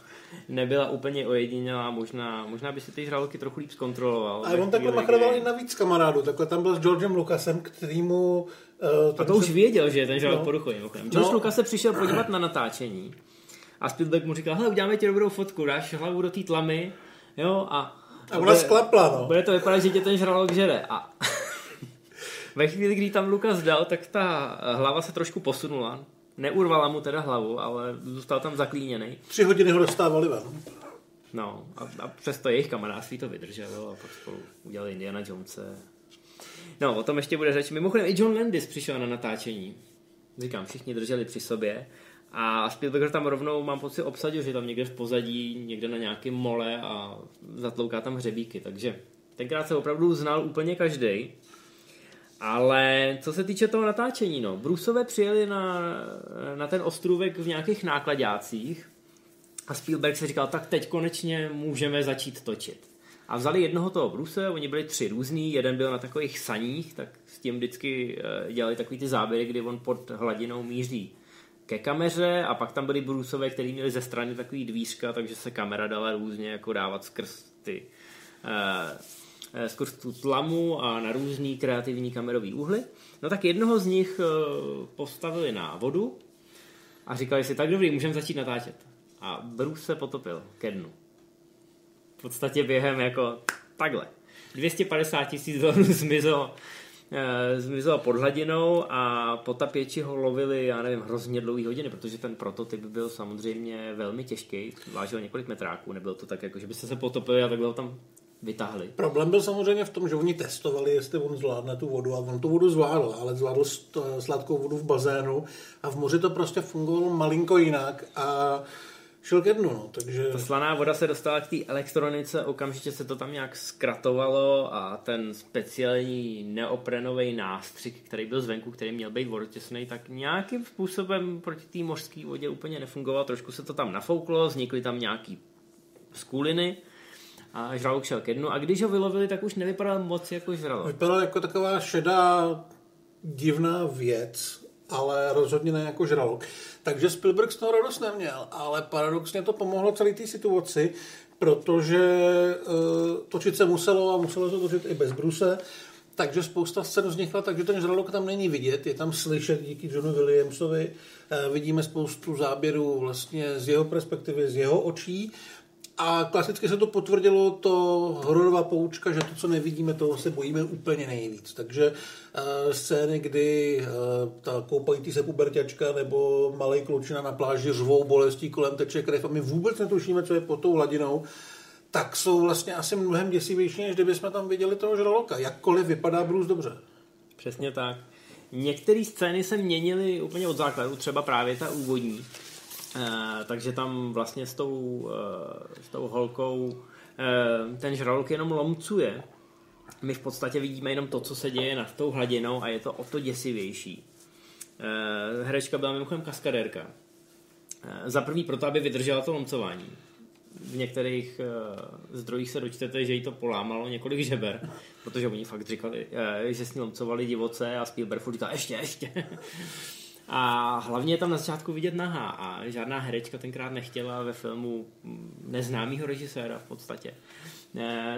nebyla úplně ojedinělá, možná, možná by si ty žraloky trochu líp zkontroloval. Ale on takhle machroval i navíc kamarádů, takhle tam byl s Georgem Lucasem, kterýmu... Uh, a to se... už věděl, že je ten žralok no. poruchový. George no. Lucas se přišel podívat na natáčení a Spielberg mu říkal, hele, uděláme ti dobrou fotku, dáš hlavu do té tlamy, jo, a... A ona sklapla, no. Bude to vypadat, že tě ten žralok žere. A ve chvíli, kdy tam Lukas dal, tak ta hlava se trošku posunula. Neurvala mu teda hlavu, ale zůstal tam zaklíněný. Tři hodiny ho dostávali ven. No, a, a přesto jejich kamarádství to vydrželo a pak spolu udělali Indiana Jonese. No, o tom ještě bude řeč. Mimochodem i John Landis přišel na natáčení. Říkám, všichni drželi při sobě. A Spielberg tam rovnou, mám pocit, obsadil, že tam někde v pozadí, někde na nějakém mole a zatlouká tam hřebíky. Takže tenkrát se opravdu znal úplně každý. Ale co se týče toho natáčení, no, Brusové přijeli na, na ten ostrůvek v nějakých nákladácích a Spielberg se říkal, tak teď konečně můžeme začít točit. A vzali jednoho toho Bruse, oni byli tři různý, jeden byl na takových saních, tak s tím vždycky eh, dělali takový ty záběry, kdy on pod hladinou míří ke kameře a pak tam byli Bruceové, který měli ze strany takový dvířka, takže se kamera dala různě jako dávat skrz ty e, skrz tu tlamu a na různý kreativní kamerový úhly. No tak jednoho z nich e, postavili na vodu a říkali si, tak dobrý, můžeme začít natáčet. A Bruce se potopil ke dnu. V podstatě během jako takhle. 250 tisíc dolarů zmizelo Eh, zmizela pod hladinou a potapěči ho lovili, já nevím, hrozně dlouhý hodiny, protože ten prototyp byl samozřejmě velmi těžký, vážil několik metráků, nebylo to tak, jako že byste se potopili a takhle ho tam vytáhli. Problém byl samozřejmě v tom, že oni testovali, jestli on zvládne tu vodu a on tu vodu zvládl, ale zvládl sladkou vodu v bazénu a v moři to prostě fungovalo malinko jinak a šel ke dnu, no, takže... Ta slaná voda se dostala k té elektronice, okamžitě se to tam nějak zkratovalo a ten speciální neoprenový nástřik, který byl zvenku, který měl být vodotěsný, tak nějakým způsobem proti té mořské vodě úplně nefungoval. Trošku se to tam nafouklo, vznikly tam nějaký skuliny a žralok šel ke dnu a když ho vylovili, tak už nevypadal moc jako žralok. Vypadal jako taková šedá divná věc, ale rozhodně ne jako žralok. Takže Spielberg z toho radost neměl, ale paradoxně to pomohlo celé té situaci, protože uh, točit se muselo a muselo se točit i bez Bruse, takže spousta scén vznikla, takže ten žralok tam není vidět, je tam slyšet díky Johnu Williamsovi. Uh, vidíme spoustu záběrů vlastně z jeho perspektivy, z jeho očí a klasicky se to potvrdilo, to hororová poučka, že to, co nevidíme, toho se bojíme úplně nejvíc. Takže uh, scény, kdy uh, ta koupající se puberťačka nebo malý klučina na pláži řvou bolestí, kolem teče krev a my vůbec netušíme, co je pod tou hladinou, tak jsou vlastně asi mnohem děsivější, než kdybychom tam viděli toho žraloka. Jakkoliv vypadá Bruce dobře. Přesně tak. Některé scény se měnily úplně od základu, třeba právě ta úvodní, Eh, takže tam vlastně s tou, uh, s tou holkou uh, ten žralok jenom lomcuje. My v podstatě vidíme jenom to, co se děje nad tou hladinou a je to o to děsivější. Uh, herečka byla mimochodem kaskadérka. Uh, za prvý proto, aby vydržela to lomcování. V některých uh, zdrojích se dočtete, že jí to polámalo několik žeber, protože oni fakt říkali, uh, že s ní lomcovali divoce a Spielberg říkal, ještě, ještě. A hlavně je tam na začátku vidět nahá a žádná herečka tenkrát nechtěla ve filmu neznámého režiséra v podstatě.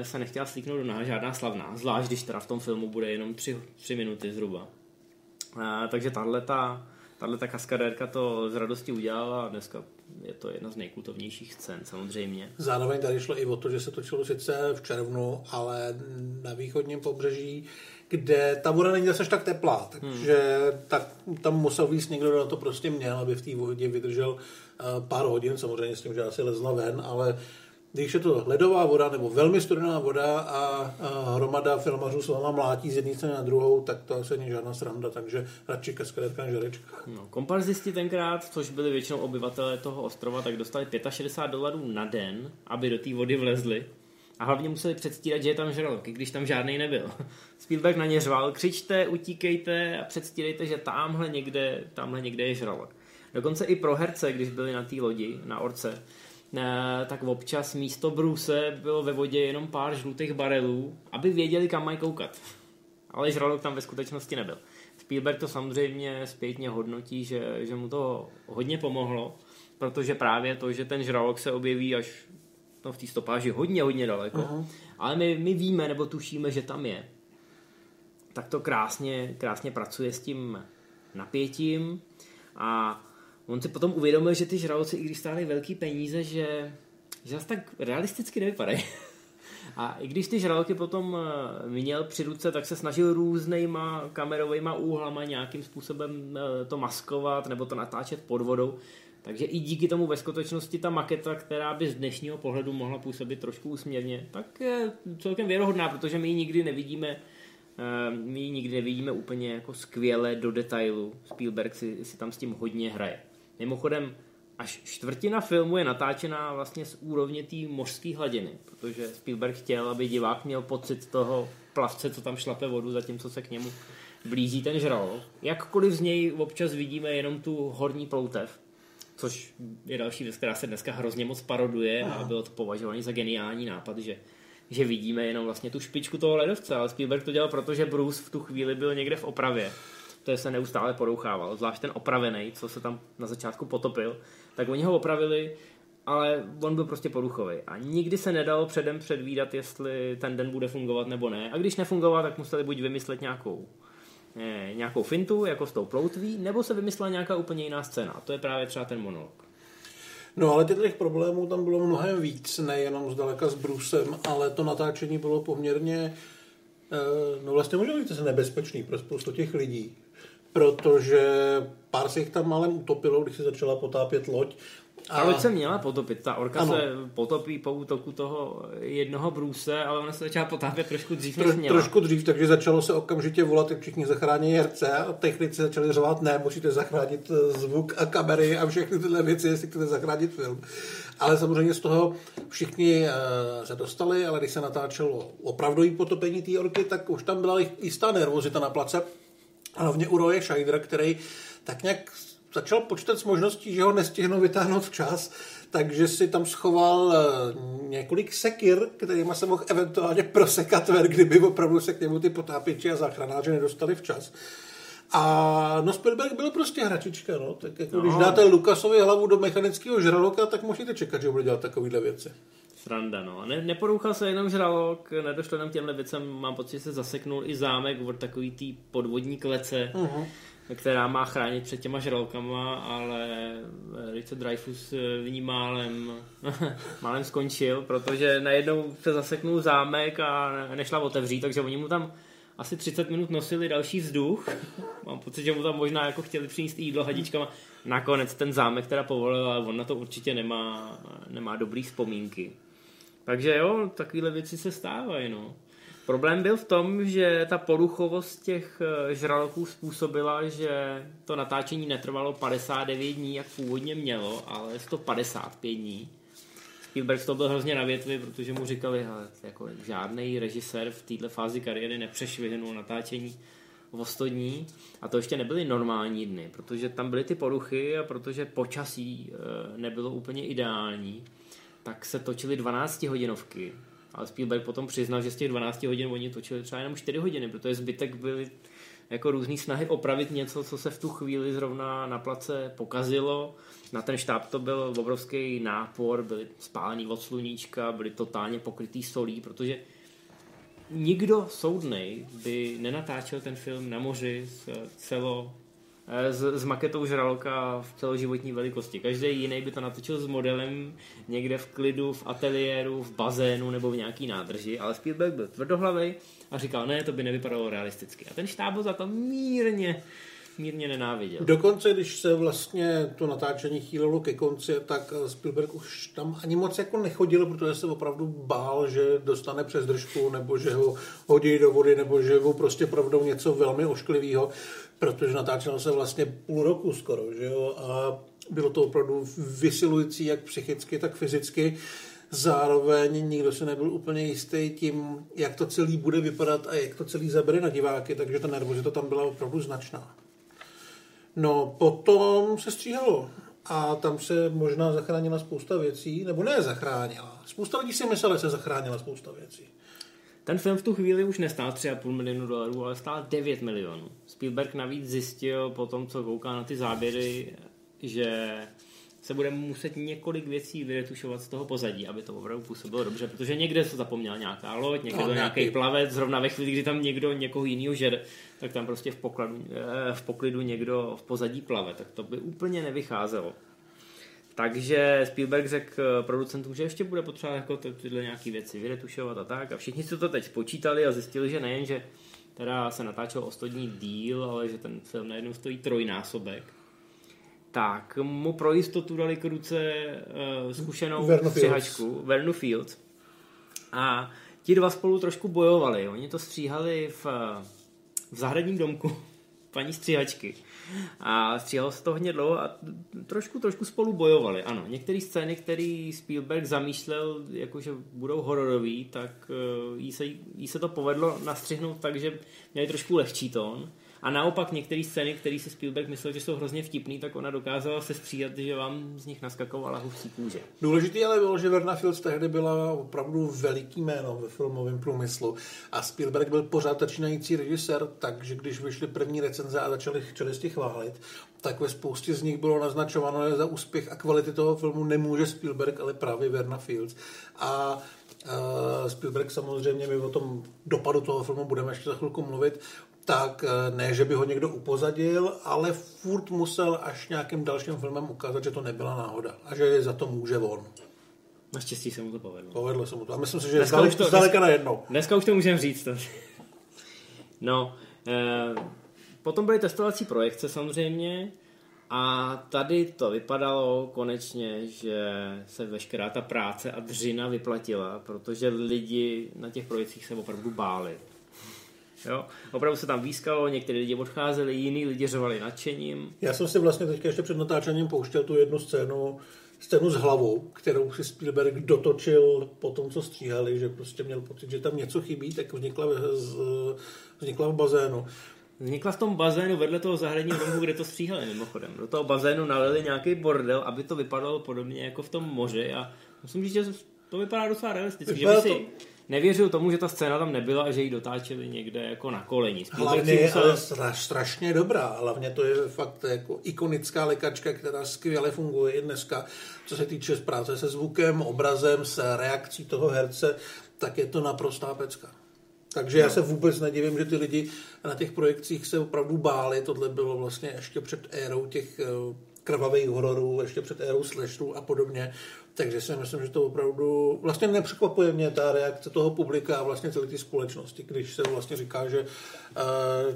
Se nechtěla slíknout do naha žádná slavná, zvlášť když teda v tom filmu bude jenom tři, tři minuty zhruba. A, takže tahle ta, tahle ta kaskadérka to z radosti udělala a dneska je to jedna z nejkultovnějších scén samozřejmě. Zároveň tady šlo i o to, že se točilo sice v červnu, ale na východním pobřeží kde ta voda není zase tak teplá, takže hmm. tak, tam musel víc někdo, kdo na to prostě měl, aby v té vodě vydržel uh, pár hodin, samozřejmě s tím, že asi lezla ven, ale když je to ledová voda nebo velmi studená voda a, a hromada filmařů s váma mlátí z jedné strany na druhou, tak to asi není žádná sranda, takže radši kaskadetka než žerečka. No, komparzisti tenkrát, což byli většinou obyvatelé toho ostrova, tak dostali 65 dolarů na den, aby do té vody vlezli a hlavně museli předstírat, že je tam žralok, i když tam žádný nebyl. Spielberg na ně řval, křičte, utíkejte a předstírejte, že tamhle někde, tamhle někde je žralok. Dokonce i pro herce, když byli na té lodi, na orce, eh, tak občas místo bruse bylo ve vodě jenom pár žlutých barelů, aby věděli, kam mají koukat. Ale žralok tam ve skutečnosti nebyl. Spielberg to samozřejmě zpětně hodnotí, že, že mu to hodně pomohlo, protože právě to, že ten žralok se objeví až no, v té stopáži hodně, hodně daleko, uh-huh. ale my, my víme nebo tušíme, že tam je. Tak to krásně, krásně pracuje s tím napětím a on si potom uvědomil, že ty žraloci, i když stály velký peníze, že, že zase tak realisticky nevypadají. A i když ty žraloky potom eh, měl při ruce, tak se snažil různýma kamerovými úhlama nějakým způsobem eh, to maskovat nebo to natáčet pod vodou, takže i díky tomu ve skutečnosti ta maketa, která by z dnešního pohledu mohla působit trošku úsměvně, tak je celkem věrohodná, protože my ji nikdy nevidíme eh, my ji nikdy nevidíme úplně jako skvěle do detailu. Spielberg si, si tam s tím hodně hraje. Mimochodem, až čtvrtina filmu je natáčená vlastně z úrovně té mořské hladiny, protože Spielberg chtěl, aby divák měl pocit toho plavce, co tam šlape vodu, zatímco se k němu blíží ten žralok. Jakkoliv z něj občas vidíme jenom tu horní ploutev, což je další věc, která se dneska hrozně moc paroduje Aha. a bylo to považovaný za geniální nápad, že že vidíme jenom vlastně tu špičku toho ledovce, ale Spielberg to dělal proto, že Bruce v tu chvíli byl někde v opravě. To se neustále porouchával, zvlášť ten opravený, co se tam na začátku potopil, tak oni ho opravili ale on byl prostě poruchový. A nikdy se nedalo předem předvídat, jestli ten den bude fungovat nebo ne. A když nefungoval, tak museli buď vymyslet nějakou, nějakou fintu, jako s tou ploutví, nebo se vymyslela nějaká úplně jiná scéna. A to je právě třeba ten monolog. No ale těch problémů tam bylo mnohem víc, nejenom zdaleka s Brusem, ale to natáčení bylo poměrně, eh, no vlastně možná říct, se nebezpečný pro spoustu těch lidí, protože pár se jich tam málem utopilo, když se začala potápět loď a loď se měla potopit. Ta orka ano. se potopí po útoku toho jednoho brůse, ale ona se začala potápět trošku dřív, než měla. Trošku dřív, takže začalo se okamžitě volat, jak všichni zachrání herce a technici začali řovat, ne, musíte zachránit eh, zvuk a kamery a všechny tyhle věci, jestli chcete zachránit film. Ale samozřejmě z toho všichni uh, se dostali, ale když se natáčelo opravdový potopení té orky, tak už tam byla jistá nervozita na place. Hlavně u Roje Scheidera, který tak nějak začal počítat s možností, že ho nestihnou vytáhnout včas, takže si tam schoval eh, několik sekir, kterýma se mohl eventuálně prosekat ver, kdyby opravdu se k němu ty potápěči a záchranáři nedostali včas. A no Spielberg byl prostě hračička, no. Tak jako no. když dáte Lukasovi hlavu do mechanického žraloka, tak můžete čekat, že bude dělat takovéhle věci. Sranda, no. Ne, neporouchal se jenom žralok, nedošlo jenom těmhle věcem, mám pocit, že se zaseknul i zámek od takový tý podvodní klece. Uh-huh která má chránit před těma žralkama, ale Richard Dreyfus v ní málem, málem skončil, protože najednou se zaseknul zámek a nešla otevřít, takže oni mu tam asi 30 minut nosili další vzduch. Mám pocit, že mu tam možná jako chtěli přinést jídlo hadičkama. Nakonec ten zámek teda povolil, ale on na to určitě nemá, nemá dobrý vzpomínky. Takže jo, takovéhle věci se stávají, no. Problém byl v tom, že ta poruchovost těch eh, žraloků způsobila, že to natáčení netrvalo 59 dní, jak původně mělo, ale 155 dní. Spielberg to byl hrozně na větvi, protože mu říkali, že jako žádný režisér v této fázi kariéry nepřešvihnul natáčení o 100 dní a to ještě nebyly normální dny, protože tam byly ty poruchy a protože počasí eh, nebylo úplně ideální, tak se točily 12 hodinovky ale Spielberg potom přiznal, že z těch 12 hodin oni točili třeba jenom 4 hodiny, protože zbytek byly jako různý snahy opravit něco, co se v tu chvíli zrovna na place pokazilo. Na ten štáb to byl obrovský nápor, byly spálený od sluníčka, byly totálně pokrytý solí, protože nikdo soudnej by nenatáčel ten film na moři s celo Eh, s, s maketou žraloka v celoživotní velikosti. Každý jiný by to natočil s modelem někde v klidu, v ateliéru, v bazénu nebo v nějaký nádrži, ale Spielberg byl tvrdohlavý a říkal, ne, to by nevypadalo realisticky. A ten štáb za to mírně mírně nenáviděl. Dokonce, když se vlastně to natáčení chýlilo ke konci, tak Spielberg už tam ani moc jako nechodil, protože se opravdu bál, že dostane přes držku, nebo že ho hodí do vody, nebo že ho prostě pravdou něco velmi ošklivého protože natáčelo se vlastně půl roku skoro, že jo, a bylo to opravdu vysilující jak psychicky, tak fyzicky. Zároveň nikdo se nebyl úplně jistý tím, jak to celý bude vypadat a jak to celý zabere na diváky, takže ta nervozita tam byla opravdu značná. No, potom se stříhalo a tam se možná zachránila spousta věcí, nebo ne zachránila. Spousta lidí si mysleli, že se zachránila spousta věcí. Ten film v tu chvíli už nestál 3,5 milionu dolarů, ale stál 9 milionů. Spielberg navíc zjistil po tom, co kouká na ty záběry, že se bude muset několik věcí vyretušovat z toho pozadí, aby to opravdu působilo dobře, protože někde se zapomněl nějaká loď, někde no, nějaký plavec, zrovna ve chvíli, kdy tam někdo někoho jiného žere, tak tam prostě v, pokladu, eh, v poklidu někdo v pozadí plave, tak to by úplně nevycházelo. Takže Spielberg řekl eh, producentům, že ještě bude potřeba jako tyhle nějaké věci vyretušovat a tak. A všichni si to teď spočítali a zjistili, že nejen, že teda se natáčel o 100 dní díl, ale že ten film najednou stojí trojnásobek. Tak mu pro jistotu dali k ruce uh, zkušenou Verno střihačku, Vernu Field. A ti dva spolu trošku bojovali. Oni to stříhali v, v zahradním domku paní stříhačky. A stříhalo se to hodně dlouho a trošku, trošku spolu bojovali. Ano, některé scény, které Spielberg zamýšlel, jakože budou hororový, tak uh, jí, se, jí se to povedlo nastřihnout tak, že měli trošku lehčí tón. A naopak některé scény, které si Spielberg myslel, že jsou hrozně vtipný, tak ona dokázala se střídat, že vám z nich naskakovala husí kůže. Důležitý ale bylo, že Verna Fields tehdy byla opravdu veliký jméno ve filmovém průmyslu a Spielberg byl pořád začínající režisér, takže když vyšly první recenze a začali čelisti chválit, tak ve spoustě z nich bylo naznačováno, že za úspěch a kvality toho filmu nemůže Spielberg, ale právě Verna Fields. A uh, Spielberg samozřejmě, my o tom dopadu toho filmu budeme ještě za chvilku mluvit, tak ne, že by ho někdo upozadil, ale furt musel až nějakým dalším filmem ukázat, že to nebyla náhoda a že za to může on. Naštěstí se mu to povedlo. Povedlo se mu to. A myslím si, že dneska zdaleka, to, zdaleka na jedno. Dneska už to můžeme říct. To. No, eh, potom byly testovací projekce samozřejmě a tady to vypadalo konečně, že se veškerá ta práce a dřina vyplatila, protože lidi na těch projekcích se opravdu báli. Jo? Opravdu se tam výskalo, někteří lidi odcházeli, jiní lidi řovali nadšením. Já jsem si vlastně teďka ještě před natáčením pouštěl tu jednu scénu, scénu s hlavou, kterou si Spielberg dotočil po tom, co stříhali, že prostě měl pocit, že tam něco chybí, tak vznikla, z, vznikla v bazénu. Vznikla v tom bazénu vedle toho zahradního domu, kde to stříhali mimochodem. Do toho bazénu nalili nějaký bordel, aby to vypadalo podobně jako v tom moři a musím říct, že to vypadá docela realisticky. Vypadá že by si nevěřil tomu, že ta scéna tam nebyla a že ji dotáčeli někde jako na koleni. Hlavně je musel... ale straš, strašně dobrá. Hlavně to je fakt jako ikonická lékačka, která skvěle funguje i dneska. Co se týče práce se zvukem, obrazem, s reakcí toho herce, tak je to naprostá pecka. Takže no. já se vůbec nedivím, že ty lidi na těch projekcích se opravdu báli. Tohle bylo vlastně ještě před érou těch eh, krvavých hororů, ještě před érou slasherů a podobně. Takže si myslím, že to opravdu vlastně nepřekvapuje mě ta reakce toho publika a vlastně celé té společnosti, když se vlastně říká, že uh,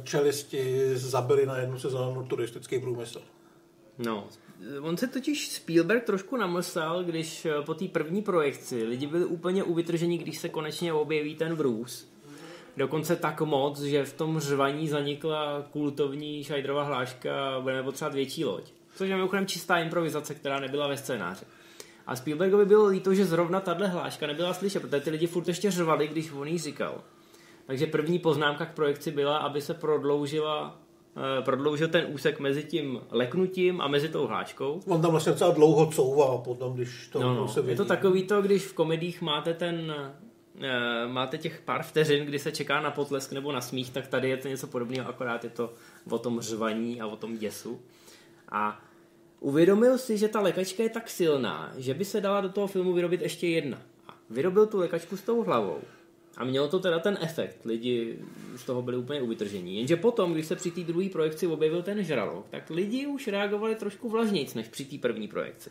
čelisti zabili na jednu sezónu turistický průmysl. No, on se totiž Spielberg trošku namlsal, když eh, po té první projekci lidi byli úplně uvytrženi, když se konečně objeví ten Bruce. Dokonce tak moc, že v tom řvaní zanikla kultovní šajdrová hláška budeme potřebovat větší loď. Což je mimochodem čistá improvizace, která nebyla ve scénáři. A Spielbergovi bylo líto, že zrovna tahle hláška nebyla slyšet, protože ty lidi furt ještě řvali, když on jí říkal. Takže první poznámka k projekci byla, aby se prodloužila eh, prodloužil ten úsek mezi tím leknutím a mezi tou hláškou. On tam vlastně docela dlouho couvá potom, když to no, no. se vidí. Je to takový to, když v komedích máte ten eh, máte těch pár vteřin, kdy se čeká na potlesk nebo na smích, tak tady je to něco podobného, akorát je to o tom řvaní a o tom děsu. A Uvědomil si, že ta lékačka je tak silná, že by se dala do toho filmu vyrobit ještě jedna. A vyrobil tu lékačku s tou hlavou. A mělo to teda ten efekt. Lidi z toho byli úplně uvytržení. Jenže potom, když se při té druhé projekci objevil ten žralok, tak lidi už reagovali trošku vlažnějc než při té první projekci.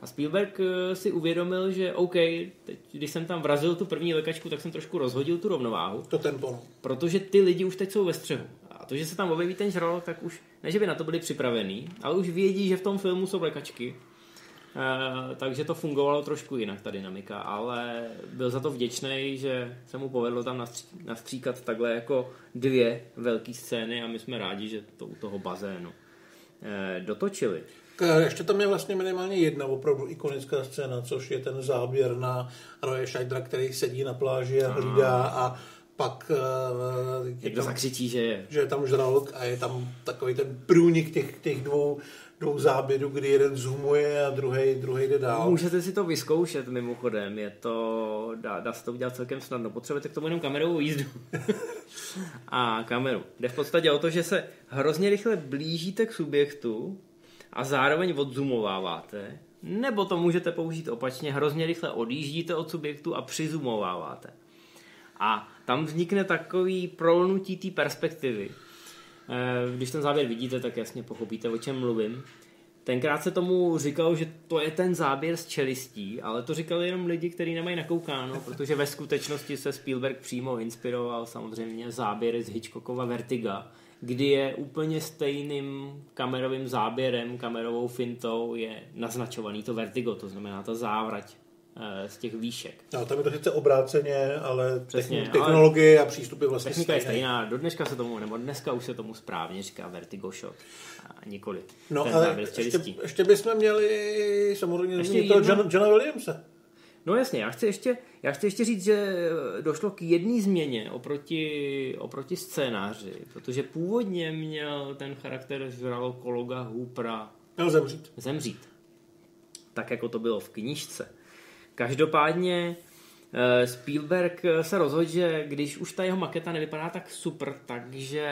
A Spielberg eh, si uvědomil, že OK, teď, když jsem tam vrazil tu první lékačku, tak jsem trošku rozhodil tu rovnováhu. To tempo. Protože ty lidi už teď jsou ve střehu to, že se tam objeví ten žralok, tak už, ne, že by na to byli připravení, ale už vědí, že v tom filmu jsou lékačky. Uh, takže to fungovalo trošku jinak, ta dynamika, ale byl za to vděčný, že se mu povedlo tam nastří, nastříkat takhle jako dvě velké scény a my jsme rádi, že to u toho bazénu uh, dotočili. Ještě tam je vlastně minimálně jedna opravdu ikonická scéna, což je ten záběr na Roje Scheidra, který sedí na pláži a hlídá a pak uh, je tam, zakřičí, že je. Že je tam žralok a je tam takový ten průnik těch, těch dvou, dvou záběrů, kdy jeden zoomuje a druhý, druhý jde dál. Můžete si to vyzkoušet mimochodem, je to, dá, dá se to udělat celkem snadno. Potřebujete k tomu jenom kamerovou jízdu a kameru. Jde v podstatě o to, že se hrozně rychle blížíte k subjektu a zároveň odzumováváte, nebo to můžete použít opačně, hrozně rychle odjíždíte od subjektu a přizumováváte. A tam vznikne takový prolnutí té perspektivy. Eh, když ten záběr vidíte, tak jasně pochopíte, o čem mluvím. Tenkrát se tomu říkalo, že to je ten záběr z čelistí, ale to říkali jenom lidi, kteří nemají nakoukáno, protože ve skutečnosti se Spielberg přímo inspiroval samozřejmě záběry z Hitchcockova Vertiga, kdy je úplně stejným kamerovým záběrem, kamerovou fintou je naznačovaný to vertigo, to znamená ta závrať z těch výšek. No, tam je to sice obráceně, ale Přesně, technologie ale a přístupy vlastně Technika je stejná, do dneška se tomu, nebo dneska už se tomu správně říká vertigo shot a nikoli no, ten ale ještě, ještě bychom měli samozřejmě ještě toho Johna, Johna Williamsa. No jasně, já chci ještě, já chci ještě říct, že došlo k jedné změně oproti, oproti scénáři, protože původně měl ten charakter žralokologa Hoopera zemřít. zemřít. Tak jako to bylo v knižce. Každopádně eh, Spielberg se rozhodl, že když už ta jeho maketa nevypadá tak super, takže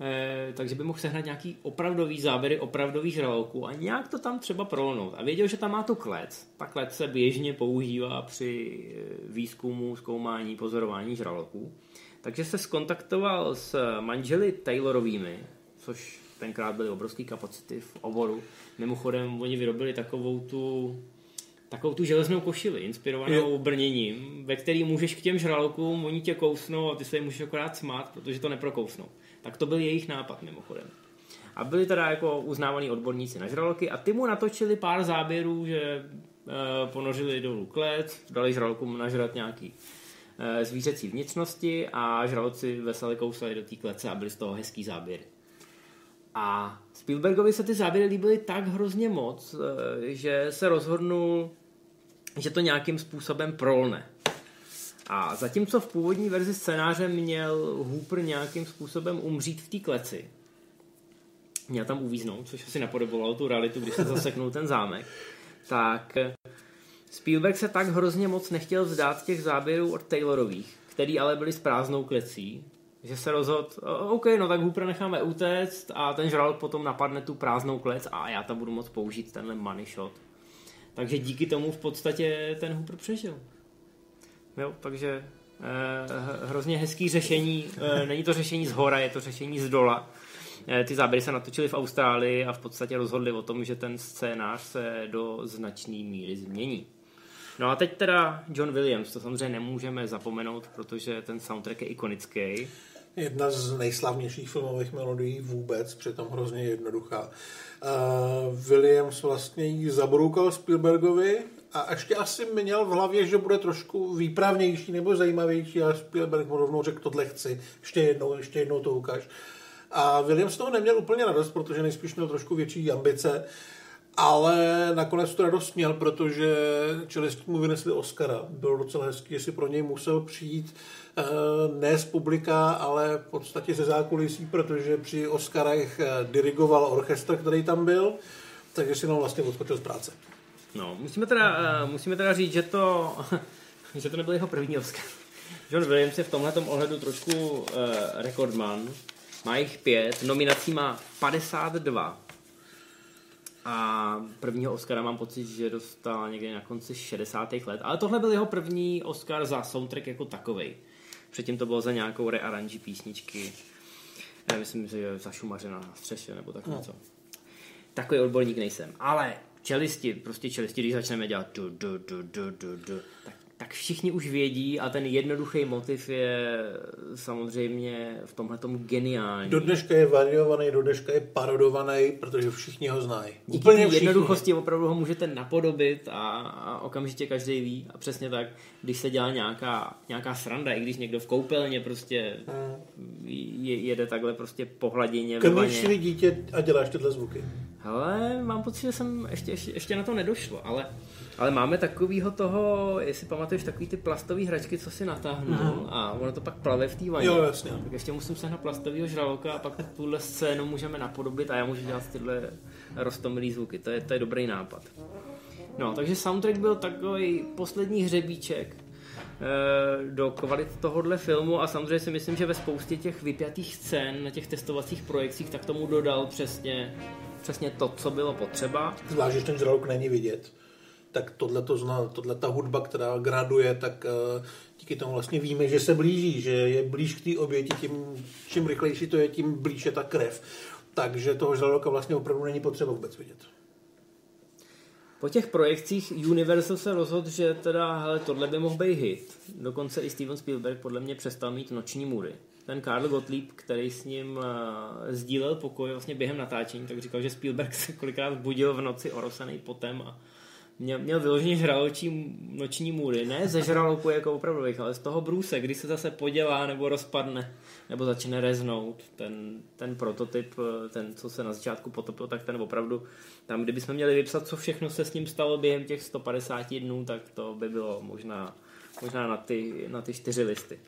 eh, takže by mohl sehnat nějaký opravdový záběry opravdových žraloků a nějak to tam třeba prolnout. A věděl, že tam má tu klec. Ta klec se běžně používá při eh, výzkumu, zkoumání, pozorování žraloků. Takže se skontaktoval s manželi Taylorovými, což tenkrát byly obrovské kapacity v oboru. Mimochodem, oni vyrobili takovou tu takovou tu železnou košili, inspirovanou Je. brněním, ve který můžeš k těm žralokům, oni tě kousnou a ty se jim můžeš akorát smát, protože to neprokousnou. Tak to byl jejich nápad mimochodem. A byli teda jako uznávaní odborníci na žraloky a ty mu natočili pár záběrů, že e, ponořili dolů klec, dali žralokům nažrat nějaký e, zvířecí vnitřnosti a žraloci veselé kousali do té klece a byly z toho hezký záběry. A Spielbergovi se ty záběry líbily tak hrozně moc, eh, že se rozhodnul, že to nějakým způsobem prolne. A zatímco v původní verzi scénáře měl Hooper nějakým způsobem umřít v té kleci, měl tam uvíznout, což asi napodobovalo tu realitu, když se zaseknul ten zámek, tak Spielberg se tak hrozně moc nechtěl vzdát těch záběrů od Taylorových, který ale byli s prázdnou klecí, že se rozhodl, OK, no tak Hoopera necháme utéct a ten žralok potom napadne tu prázdnou klec a já tam budu moct použít tenhle money shot. Takže díky tomu v podstatě ten Hooper přežil. Jo, takže eh, hrozně hezký řešení. Eh, není to řešení z hora, je to řešení z dola. Eh, ty záběry se natočily v Austrálii a v podstatě rozhodli o tom, že ten scénář se do značné míry změní. No a teď teda John Williams, to samozřejmě nemůžeme zapomenout, protože ten soundtrack je ikonický. Jedna z nejslavnějších filmových melodií vůbec, přitom hrozně jednoduchá. Uh, Williams vlastně ji zabroukal Spielbergovi a ještě asi měl v hlavě, že bude trošku výpravnější nebo zajímavější a Spielberg mu rovnou řekl, tohle chci, ještě jednou, ještě jednou to ukáž. A Williams toho neměl úplně radost, protože nejspíš měl trošku větší ambice, ale nakonec to radost měl, protože čelisti mu vynesli Oscara. Bylo docela hezký, že si pro něj musel přijít eh, ne z publika, ale v podstatě ze zákulisí, protože při Oscarech eh, dirigoval orchestr, který tam byl, takže si nám vlastně odskočil z práce. No, musíme teda, uh, musíme teda říct, že to, že to nebyl jeho první Oscar. John Williams je v tomhle ohledu trošku uh, rekordman. Má jich pět, nominací má 52. A prvního Oscara mám pocit, že dostal někde na konci 60. let. Ale tohle byl jeho první Oscar za soundtrack jako takovej. Předtím to bylo za nějakou rearanži písničky. Já myslím, že za Šumařena na střeše nebo tak něco. Takový odborník nejsem. Ale čelisti, prostě čelisti, když začneme dělat du, du, du, du, du, du, tak, tak všichni už vědí a ten jednoduchý motiv je samozřejmě v tomhle tomu geniální. Do dneška je variovaný, do dneška je parodovaný, protože všichni ho znají. Díky Úplně všichni. jednoduchosti opravdu ho můžete napodobit a, a okamžitě každý ví. A přesně tak, když se dělá nějaká, nějaká sranda, i když někdo v koupelně prostě je, jede takhle prostě po hladině. ve Krmíš si dítě a děláš tyhle zvuky. Ale mám pocit, že jsem ještě, ještě, ještě na to nedošlo, ale, ale máme takovýho toho, jestli pamatuješ, takový ty plastové hračky, co si natáhnu mm. a ono to pak plave v té vaně. Jo, jasně. Tak ještě musím sehnat plastového žraloka a pak tuhle scénu můžeme napodobit a já můžu dělat tyhle roztomilý zvuky. To je, to je dobrý nápad. No, takže soundtrack byl takový poslední hřebíček eh, do kvalit tohohle filmu a samozřejmě si myslím, že ve spoustě těch vypjatých scén na těch testovacích projekcích tak tomu dodal přesně, přesně to, co bylo potřeba. Zvlášť, že ten žralok není vidět. Tak tohle ta hudba, která graduje, tak uh, díky tomu vlastně víme, že se blíží, že je blíž k té oběti, tím čím rychlejší to je, tím blíž je ta krev. Takže toho žraloka vlastně opravdu není potřeba vůbec vidět. Po těch projekcích Universal se rozhodl, že teda, hele, tohle by mohl být hit. Dokonce i Steven Spielberg podle mě přestal mít noční můry. Ten Karl Gottlieb, který s ním uh, sdílel pokoj vlastně během natáčení, tak říkal, že Spielberg se kolikrát budil v noci orosený potem a měl, měl vyloženě žraločí noční můry, ne ze žraloku jako opravdových, ale z toho brůse, kdy se zase podělá nebo rozpadne, nebo začne reznout. Ten, ten prototyp, ten, co se na začátku potopil, tak ten opravdu, tam kdybychom měli vypsat, co všechno se s ním stalo během těch 150 dnů, tak to by bylo možná, možná na ty, na ty čtyři listy.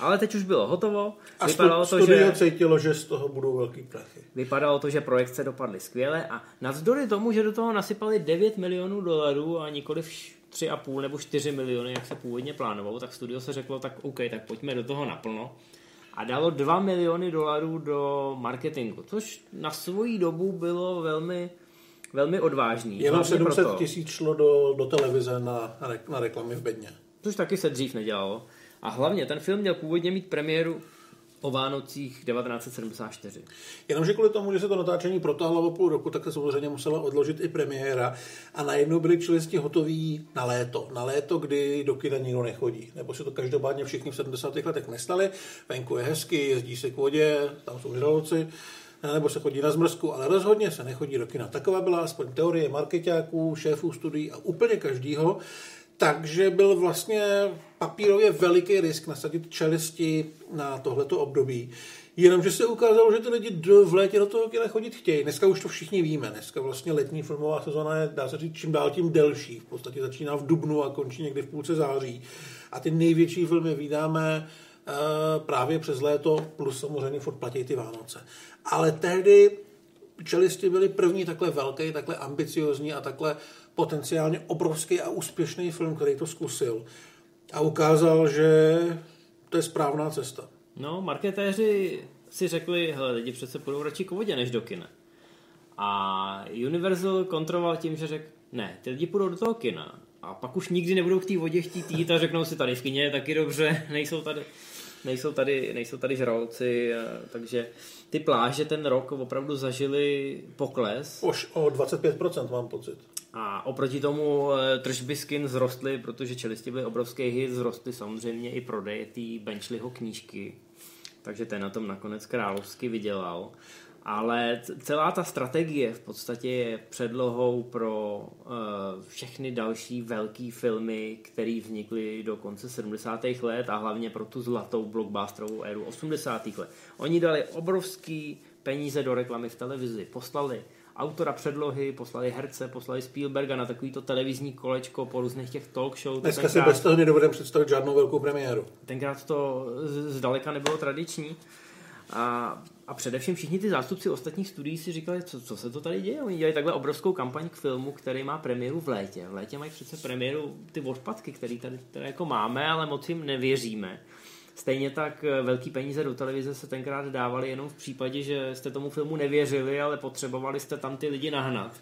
Ale teď už bylo hotovo. A vypadalo to, že cítilo, že z toho budou velký prachy. Vypadalo to, že projekce dopadly skvěle a navzdory tomu, že do toho nasypali 9 milionů dolarů a nikoli 3,5 nebo 4 miliony, jak se původně plánovalo, tak studio se řeklo, tak OK, tak pojďme do toho naplno. A dalo 2 miliony dolarů do marketingu, což na svoji dobu bylo velmi, velmi odvážný. Jenom 700 tisíc šlo do, do televize na, na reklamy v bedně. Což taky se dřív nedělalo. A hlavně ten film měl původně mít premiéru o Vánocích 1974. Jenomže kvůli tomu, že se to natáčení protáhlo o půl roku, tak se samozřejmě musela odložit i premiéra a najednou byli čelisti hotoví na léto. Na léto, kdy do kina nikdo nechodí. Nebo se to každopádně všichni v 70. letech nestali. Venku je hezky, jezdí se k vodě, tam jsou žraloci nebo se chodí na zmrzku, ale rozhodně se nechodí do kina. Taková byla aspoň teorie marketáků, šéfů studií a úplně každýho. Takže byl vlastně papírově veliký risk nasadit čelisti na tohleto období. Jenomže se ukázalo, že ty lidi v létě do toho kina chodit chtějí. Dneska už to všichni víme. Dneska vlastně letní filmová sezóna je, dá se říct, čím dál tím delší. V podstatě začíná v dubnu a končí někdy v půlce září. A ty největší filmy vydáme uh, právě přes léto, plus samozřejmě furt platí ty Vánoce. Ale tehdy čelisti byli první takhle velký, takhle ambiciozní a takhle potenciálně obrovský a úspěšný film, který to zkusil a ukázal, že to je správná cesta. No, marketéři si řekli, hele, lidi přece půjdou radši k vodě než do kina. A Universal kontroloval tím, že řekl, ne, ty lidi půjdou do toho kina a pak už nikdy nebudou k té vodě chtít jít a řeknou si tady v kině je taky dobře, nejsou tady, nejsou tady, nejsou tady žralci, takže ty pláže ten rok opravdu zažili pokles. Už o 25% mám pocit. A oproti tomu eh, tržby skin zrostly, protože čelisti byly obrovský hit, zrostly samozřejmě i prodeje té Benčliho knížky. Takže ten na tom nakonec královsky vydělal. Ale celá ta strategie v podstatě je předlohou pro uh, všechny další velké filmy, které vznikly do konce 70. let a hlavně pro tu zlatou blockbusterovou éru 80. let. Oni dali obrovský peníze do reklamy v televizi, poslali autora předlohy, poslali herce, poslali Spielberga na takovýto televizní kolečko po různých těch talk show. Dneska tenkrát, si bez toho nedovedeme představit žádnou velkou premiéru. Tenkrát to zdaleka nebylo tradiční. A, a především všichni ty zástupci ostatních studií si říkali, co, co se to tady děje. Oni dělají takhle obrovskou kampaň k filmu, který má premiéru v létě. V létě mají přece premiéru ty odpadky, které tady, tady jako máme, ale moc jim nevěříme. Stejně tak eh, velký peníze do televize se tenkrát dávali jenom v případě, že jste tomu filmu nevěřili, ale potřebovali jste tam ty lidi nahnat.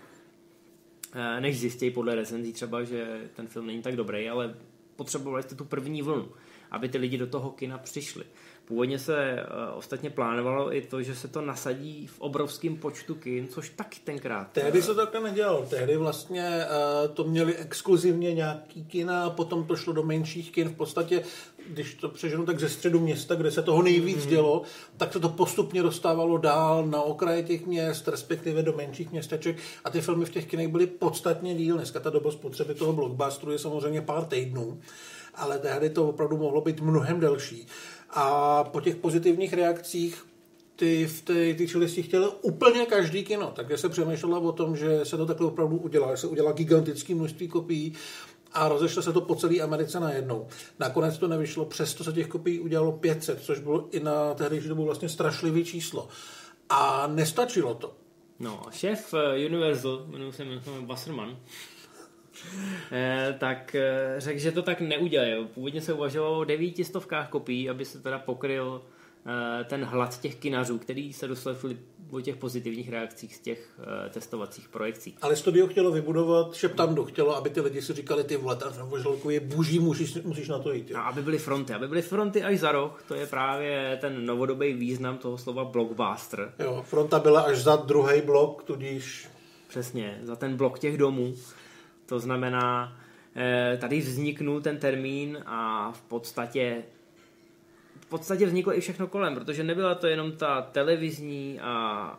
Eh, než zjistějí podle recenzí třeba, že ten film není tak dobrý, ale potřebovali jste tu první vlnu, aby ty lidi do toho kina přišli. Původně se uh, ostatně plánovalo i to, že se to nasadí v obrovském počtu kin, což taky tenkrát. Tehdy se to takhle nedělalo. Tehdy vlastně uh, to měli exkluzivně nějaký kina a potom to šlo do menších kin. V podstatě, když to přeženu tak ze středu města, kde se toho nejvíc mm. dělo, tak se to postupně dostávalo dál na okraje těch měst, respektive do menších městeček a ty filmy v těch kinech byly podstatně díl. Dneska ta doba spotřeby toho blockbusteru je samozřejmě pár týdnů ale tehdy to opravdu mohlo být mnohem delší. A po těch pozitivních reakcích ty v té ty čelisti chtěl úplně každý kino, takže se přemýšlelo o tom, že se to takhle opravdu udělá, že se udělá gigantické množství kopií a rozešlo se to po celé Americe najednou. Nakonec to nevyšlo, přesto se těch kopií udělalo 500, což bylo i na tehdejší dobu vlastně strašlivý číslo. A nestačilo to. No, šéf eh, Universal, jmenuje se Wasserman, tak eh, řekl, že to tak neudělají. Původně se uvažovalo o devítistovkách kopií, aby se teda pokryl eh, ten hlad těch kinařů, který se doslechli o těch pozitivních reakcích z těch testovacích projekcí. Ale studio chtělo vybudovat šeptandu, chtělo, aby ty lidi si říkali, ty vole, ten je boží, musíš, musíš na to jít. Jo. A aby byly fronty, aby byly fronty až za rok, to je právě ten novodobý význam toho slova blockbuster. Jo, fronta byla až za druhý blok, tudíž... Přesně, za ten blok těch domů. To znamená, eh, tady vzniknul ten termín a v podstatě v podstatě vzniklo i všechno kolem, protože nebyla to jenom ta televizní a,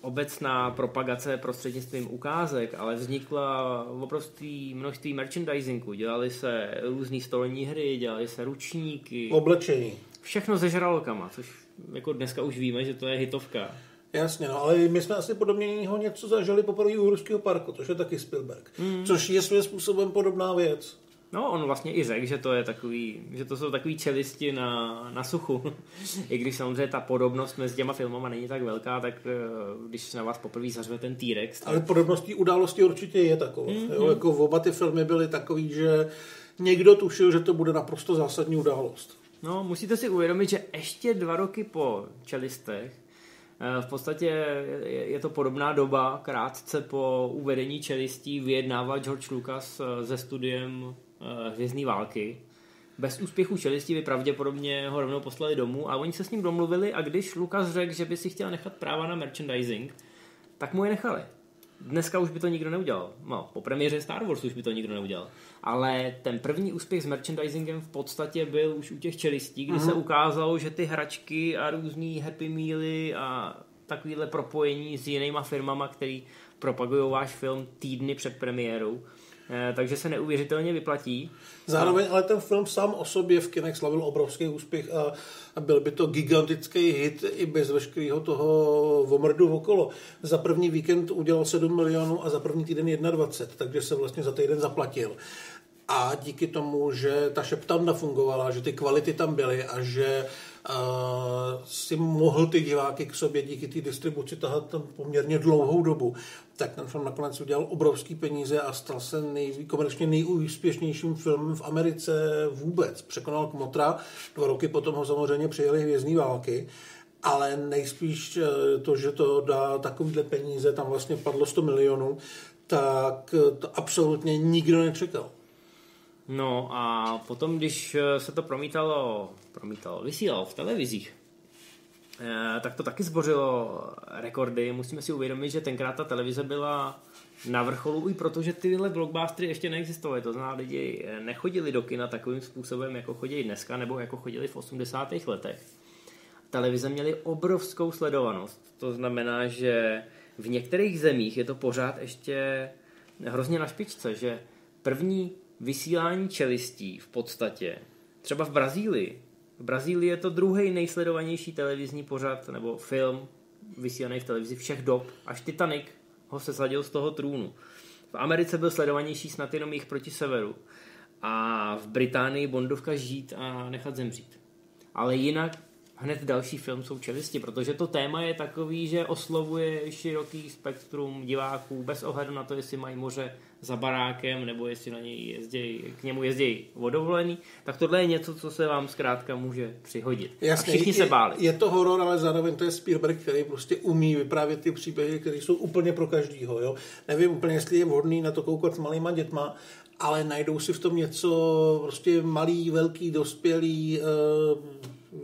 obecná propagace prostřednictvím ukázek, ale vznikla obrovské množství merchandisingu. Dělali se různé stolní hry, dělali se ručníky. Oblečení. Všechno se žralokama, což jako dneska už víme, že to je hitovka. Jasně, no, ale my jsme asi podobně něco zažili poprvé u Ruského parku, což je taky Spielberg. Mm. Což je svým způsobem podobná věc. No, on vlastně i řekl, že to je takový, že to jsou takový čelisti na, na suchu. I když samozřejmě ta podobnost mezi těma filmama není tak velká, tak eh, když na vás poprvé zařve ten T-Rex. Tak... Ale podobnost té události určitě je taková. Mm-hmm. Jo, jako oba ty filmy byly takový, že někdo tušil, že to bude naprosto zásadní událost. No, musíte si uvědomit, že ještě dva roky po čelistech v podstatě je to podobná doba, krátce po uvedení čelistí vyjednával George Lucas eh, se studiem Eh, Hvězdné války. Bez úspěchu čelisti by pravděpodobně ho rovnou poslali domů a oni se s ním domluvili a když Lukas řekl, že by si chtěl nechat práva na merchandising, tak mu je nechali. Dneska už by to nikdo neudělal. No, po premiéře Star Wars už by to nikdo neudělal. Ale ten první úspěch s merchandisingem v podstatě byl už u těch čelistí, kdy mm. se ukázalo, že ty hračky a různý Happy Mealy a takovýhle propojení s jinýma firmama, který propagují váš film týdny před premiérou, takže se neuvěřitelně vyplatí. Zároveň ale ten film sám o sobě v kinech slavil obrovský úspěch a, a byl by to gigantický hit i bez veškerého toho vomrdu okolo. Za první víkend udělal 7 milionů a za první týden 21, takže se vlastně za týden zaplatil. A díky tomu, že ta šeptanda fungovala, že ty kvality tam byly a že uh, si mohl ty diváky k sobě díky té distribuci tahat tam poměrně dlouhou dobu, tak ten film nakonec udělal obrovský peníze a stal se nej, komerčně nejúspěšnějším filmem v Americe vůbec. Překonal Kmotra, dva roky potom ho samozřejmě přijeli Hvězdní války, ale nejspíš eh, to, že to dá takovýhle peníze, tam vlastně padlo 100 milionů, tak to absolutně nikdo nečekal. No a potom, když eh, se to promítalo, promítalo, vysílalo v televizích, eh, tak to taky zbořilo rekordy. Musíme si uvědomit, že tenkrát ta televize byla na vrcholu i protože tyhle blockbustery ještě neexistovaly. To znamená, lidi eh, nechodili do kina takovým způsobem, jako chodí dneska, nebo jako chodili v 80. letech. Televize měly obrovskou sledovanost. To znamená, že v některých zemích je to pořád ještě hrozně na špičce, že první vysílání čelistí v podstatě, třeba v Brazílii. V Brazílii je to druhý nejsledovanější televizní pořad nebo film vysílaný v televizi všech dob. Až Titanic ho se sladil z toho trůnu. V Americe byl sledovanější snad jenom jich proti severu. A v Británii Bondovka žít a nechat zemřít. Ale jinak hned další film jsou čelisti, protože to téma je takový, že oslovuje široký spektrum diváků bez ohledu na to, jestli mají moře za barákem nebo jestli na něj jezdí, k němu jezdí vodovolený, tak tohle je něco, co se vám zkrátka může přihodit. Jasně, a všichni se báli. Je, je to horor, ale zároveň to je Spielberg, který prostě umí vyprávět ty příběhy, které jsou úplně pro každýho. Jo? Nevím úplně, jestli je vhodný na to koukat s malýma dětma, ale najdou si v tom něco prostě malý, velký, dospělý, uh,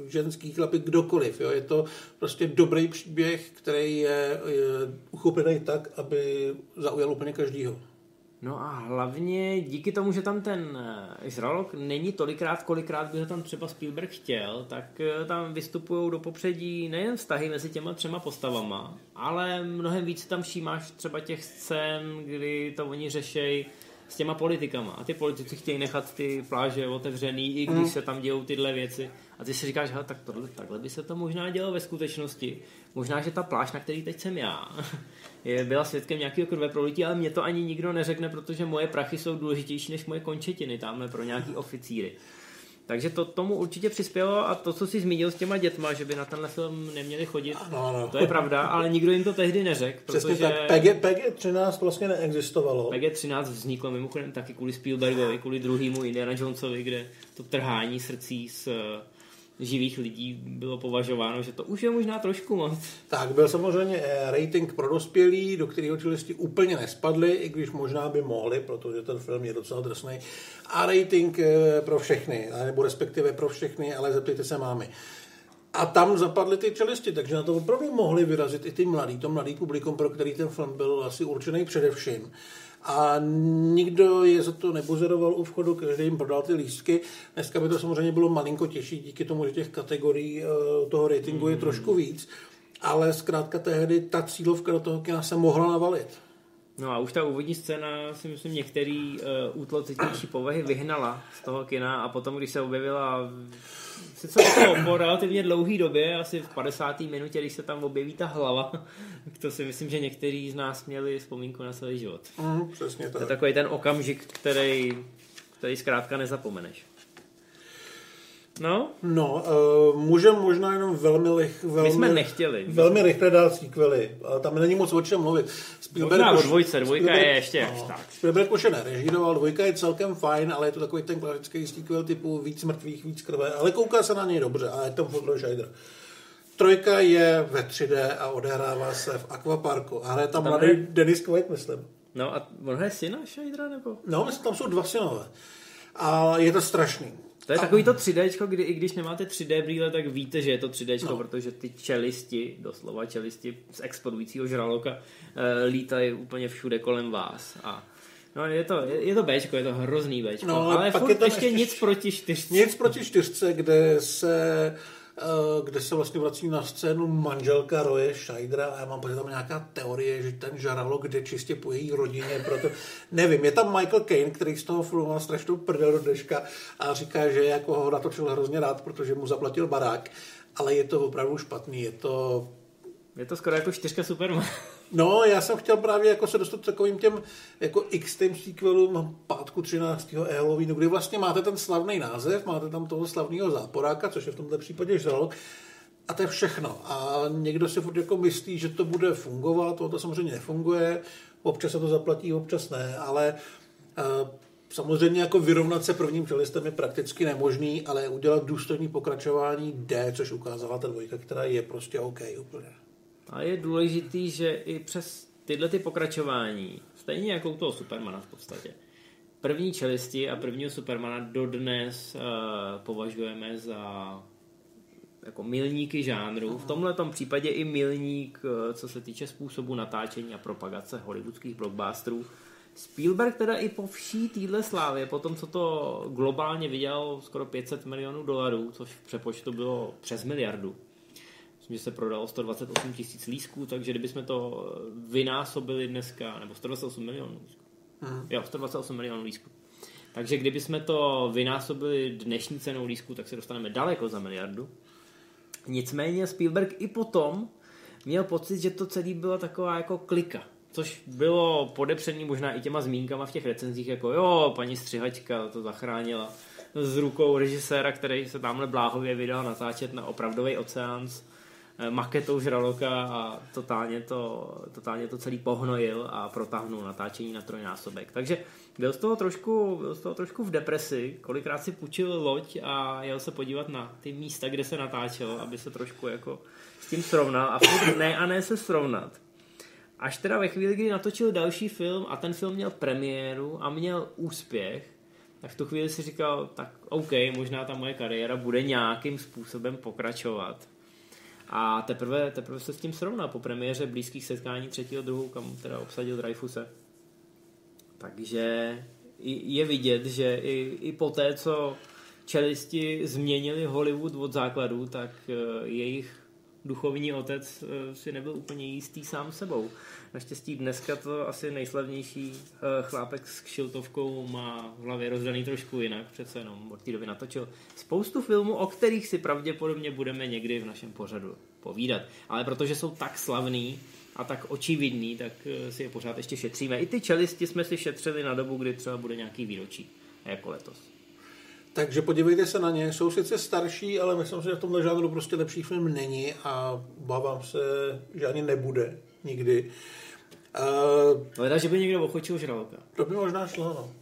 ženský chlapy, kdokoliv. Jo. Je to prostě dobrý příběh, který je, je uchopený tak, aby zaujal úplně každýho. No a hlavně díky tomu, že tam ten eh, Žralok není tolikrát, kolikrát by ho tam třeba Spielberg chtěl, tak eh, tam vystupují do popředí nejen vztahy mezi těma třema postavama, ale mnohem víc tam všímáš třeba těch scén, kdy to oni řešejí s těma politikama. A ty politici chtějí nechat ty pláže otevřený, i když mm. se tam dějou tyhle věci. A ty si říkáš, hele, tak tohle, takhle by se to možná dělo ve skutečnosti. Možná, že ta pláž, na který teď jsem já, je, byla svědkem nějakého krve prolití, ale mě to ani nikdo neřekne, protože moje prachy jsou důležitější než moje končetiny tamhle pro nějaký oficíry. Takže to tomu určitě přispělo a to, co si zmínil s těma dětma, že by na tenhle film neměli chodit, ano, ano. to je pravda, ale nikdo jim to tehdy neřekl. Přesně protože tak, PG, PG-13 vlastně neexistovalo. PG-13 vzniklo mimochodem taky kvůli Spielbergovi, kvůli druhému Indiana Jonesovi, kde to trhání srdcí s živých lidí bylo považováno, že to už je možná trošku moc. Tak, byl samozřejmě eh, rating pro dospělí, do kterého čelisti úplně nespadly, i když možná by mohli, protože ten film je docela drsný. A rating eh, pro všechny, nebo respektive pro všechny, ale zeptejte se mámy. A tam zapadly ty čelisti, takže na to opravdu mohli vyrazit i ty mladí, to mladý publikum, pro který ten film byl asi určený především. A nikdo je za to nebuzeroval u vchodu, každý jim prodal ty lístky. Dneska by to samozřejmě bylo malinko těžší díky tomu, že těch kategorií uh, toho ratingu je trošku víc, ale zkrátka tehdy ta cílovka do toho kina se mohla navalit. No a už ta úvodní scéna si myslím některý uh, útlocitější povahy vyhnala z toho kina a potom, když se objevila sice to po relativně dlouhý době, asi v 50. minutě, když se tam objeví ta hlava, to si myslím, že některý z nás měli vzpomínku na celý život. Mm, přesně tak. To je takový ten okamžik, který, který zkrátka nezapomeneš. No? No, uh, můžem možná jenom velmi, lich, velmi, My jsme nechtěli. velmi rychle dát sequely, ale tam není moc o čem mluvit. Spielberg možná o dvojce, dvojka Spielberg, je ještě no, tak. Spielberg už je nerežíroval, dvojka je celkem fajn, ale je to takový ten klasický sequel typu víc mrtvých, víc krve, ale kouká se na něj dobře a je tam Fodor Scheider. Trojka je ve 3D a odehrává se v akvaparku a hraje tam, tam mladý je... Dennis Quaid, myslím. No a on hraje syna Scheidera, nebo? No, myslím, tam jsou dva synové. A je to strašný. To je takový to 3D, kdy i když nemáte 3D brýle, tak víte, že je to 3D, no. protože ty čelisti, doslova čelisti z explodujícího žraloka, uh, lítají úplně všude kolem vás. A No je to, je, je to Bčko, je to hrozný Bčko, no, ale, ale furt je ještě, ještě nic proti čtyřce. Nic proti čtyřce, kde se Eh, kde se vlastně vrací na scénu manželka Roje Scheidera a já mám pocit, tam nějaká teorie, že ten žaralo kde čistě po její rodině, proto nevím, je tam Michael Caine, který z toho filmu má strašnou prdel do dneška a říká, že jako ho natočil hrozně rád, protože mu zaplatil barák, ale je to opravdu špatný, je to je to skoro jako čtyřka Superman. No, já jsem chtěl právě jako se dostat takovým těm jako x sequelům pátku 13. Halloweenu, kdy vlastně máte ten slavný název, máte tam toho slavného záporáka, což je v tomto případě žralok, a to je všechno. A někdo si furt jako myslí, že to bude fungovat, to, to samozřejmě nefunguje, občas se to zaplatí, občas ne, ale uh, samozřejmě jako vyrovnat se prvním čelistem je prakticky nemožný, ale udělat důstojný pokračování D, což ukázala ta dvojka, která je prostě OK úplně. A je důležitý, že i přes tyhle ty pokračování, stejně jako u toho Supermana v podstatě, první čelisti a prvního Supermana dodnes uh, považujeme za jako milníky žánru. V tomhle případě i milník, uh, co se týče způsobu natáčení a propagace hollywoodských blockbusterů. Spielberg teda i po vší téhle slávě, po tom, co to globálně vydělal skoro 500 milionů dolarů, což v přepočtu bylo přes miliardu, myslím, že se prodalo 128 tisíc lísků, takže kdybychom to vynásobili dneska, nebo 128 milionů lísků. Hmm. Jo, 128 milionů lísků. Takže kdybychom to vynásobili dnešní cenou lísků, tak se dostaneme daleko za miliardu. Nicméně Spielberg i potom měl pocit, že to celé byla taková jako klika. Což bylo podepřený možná i těma zmínkama v těch recenzích, jako jo, paní střihačka to zachránila s rukou režiséra, který se tamhle bláhově vydal natáčet na opravdový oceánc Eh, maketou žraloka a totálně to, totálně to celý pohnojil a protáhnul natáčení na trojnásobek. Takže byl z toho trošku, byl z toho trošku v depresi, kolikrát si půjčil loď a jel se podívat na ty místa, kde se natáčel, aby se trošku jako s tím srovnal a furt ne a ne se srovnat. Až teda ve chvíli, kdy natočil další film a ten film měl premiéru a měl úspěch, tak v tu chvíli si říkal, tak OK, možná ta moje kariéra bude nějakým způsobem pokračovat. A teprve, teprve se s tím srovná po premiéře blízkých setkání třetího druhu, kam teda obsadil Dreyfuse. Takže je vidět, že i, i po té, co čelisti změnili Hollywood od základu, tak eh, jejich duchovní otec eh, si nebyl úplně jistý sám sebou. Naštěstí dneska to asi nejslavnější eh, chlápek s kšiltovkou má v hlavě rozdaný trošku jinak, přece jenom od té doby natočil spoustu filmů, o kterých si pravděpodobně budeme někdy v našem pořadu povídat. Ale protože jsou tak slavný a tak očividný, tak eh, si je pořád ještě šetříme. I ty čelisti jsme si šetřili na dobu, kdy třeba bude nějaký výročí, jako letos. Takže podívejte se na ně. Jsou sice starší, ale myslím, že v tomhle žánru prostě lepší film není a bávám se, že ani nebude nikdy. Uh, Leda, že by někdo ochočil žraloka. To by možná šlo, no.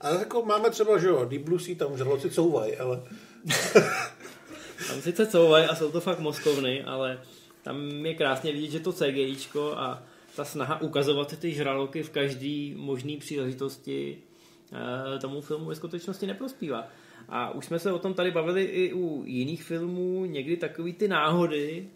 Ale jako máme třeba, že jo, Deep Blue Sea, tam žraloci couvají, ale... tam sice couvají a jsou to fakt moskovny, ale tam je krásně vidět, že to CGIčko a ta snaha ukazovat ty žraloky v každý možný příležitosti eh, tomu filmu ve skutečnosti neprospívá. A už jsme se o tom tady bavili i u jiných filmů, někdy takový ty náhody,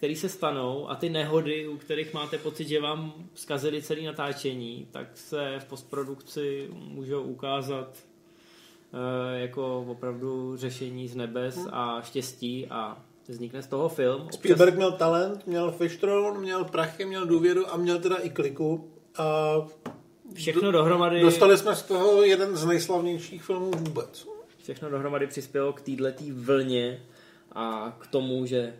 které se stanou a ty nehody, u kterých máte pocit, že vám zkazili celé natáčení, tak se v postprodukci můžou ukázat eh, jako opravdu řešení z nebes a štěstí a vznikne z toho film. Občas... Spielberg měl talent, měl Fishtron, měl prachy, měl důvěru a měl teda i kliku. A Všechno dohromady... Dostali jsme z toho jeden z nejslavnějších filmů vůbec. Všechno dohromady přispělo k této vlně a k tomu, že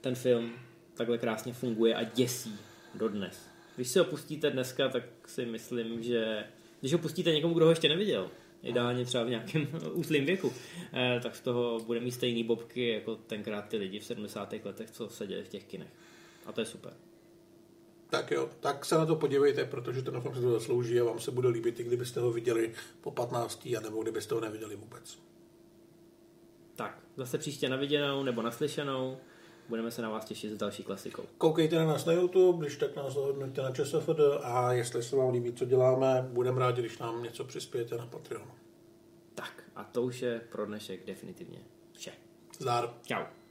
ten film takhle krásně funguje a děsí dodnes. Když si ho pustíte dneska, tak si myslím, že když ho pustíte někomu, kdo ho ještě neviděl, ideálně třeba v nějakém útlým věku, eh, tak z toho bude mít stejný bobky jako tenkrát ty lidi v 70. letech, co seděli v těch kinech. A to je super. Tak jo, tak se na to podívejte, protože ten film se to zaslouží a vám se bude líbit, i kdybyste ho viděli po 15. a nebo kdybyste ho neviděli vůbec. Tak, zase příště na viděnou nebo naslyšenou. Budeme se na vás těšit s další klasikou. Koukejte na nás na YouTube, když tak nás zahodnoťte na ČSFD a jestli se vám líbí, co děláme, budeme rádi, když nám něco přispějete na Patreon. Tak a to už je pro dnešek definitivně vše. Zdar. Čau.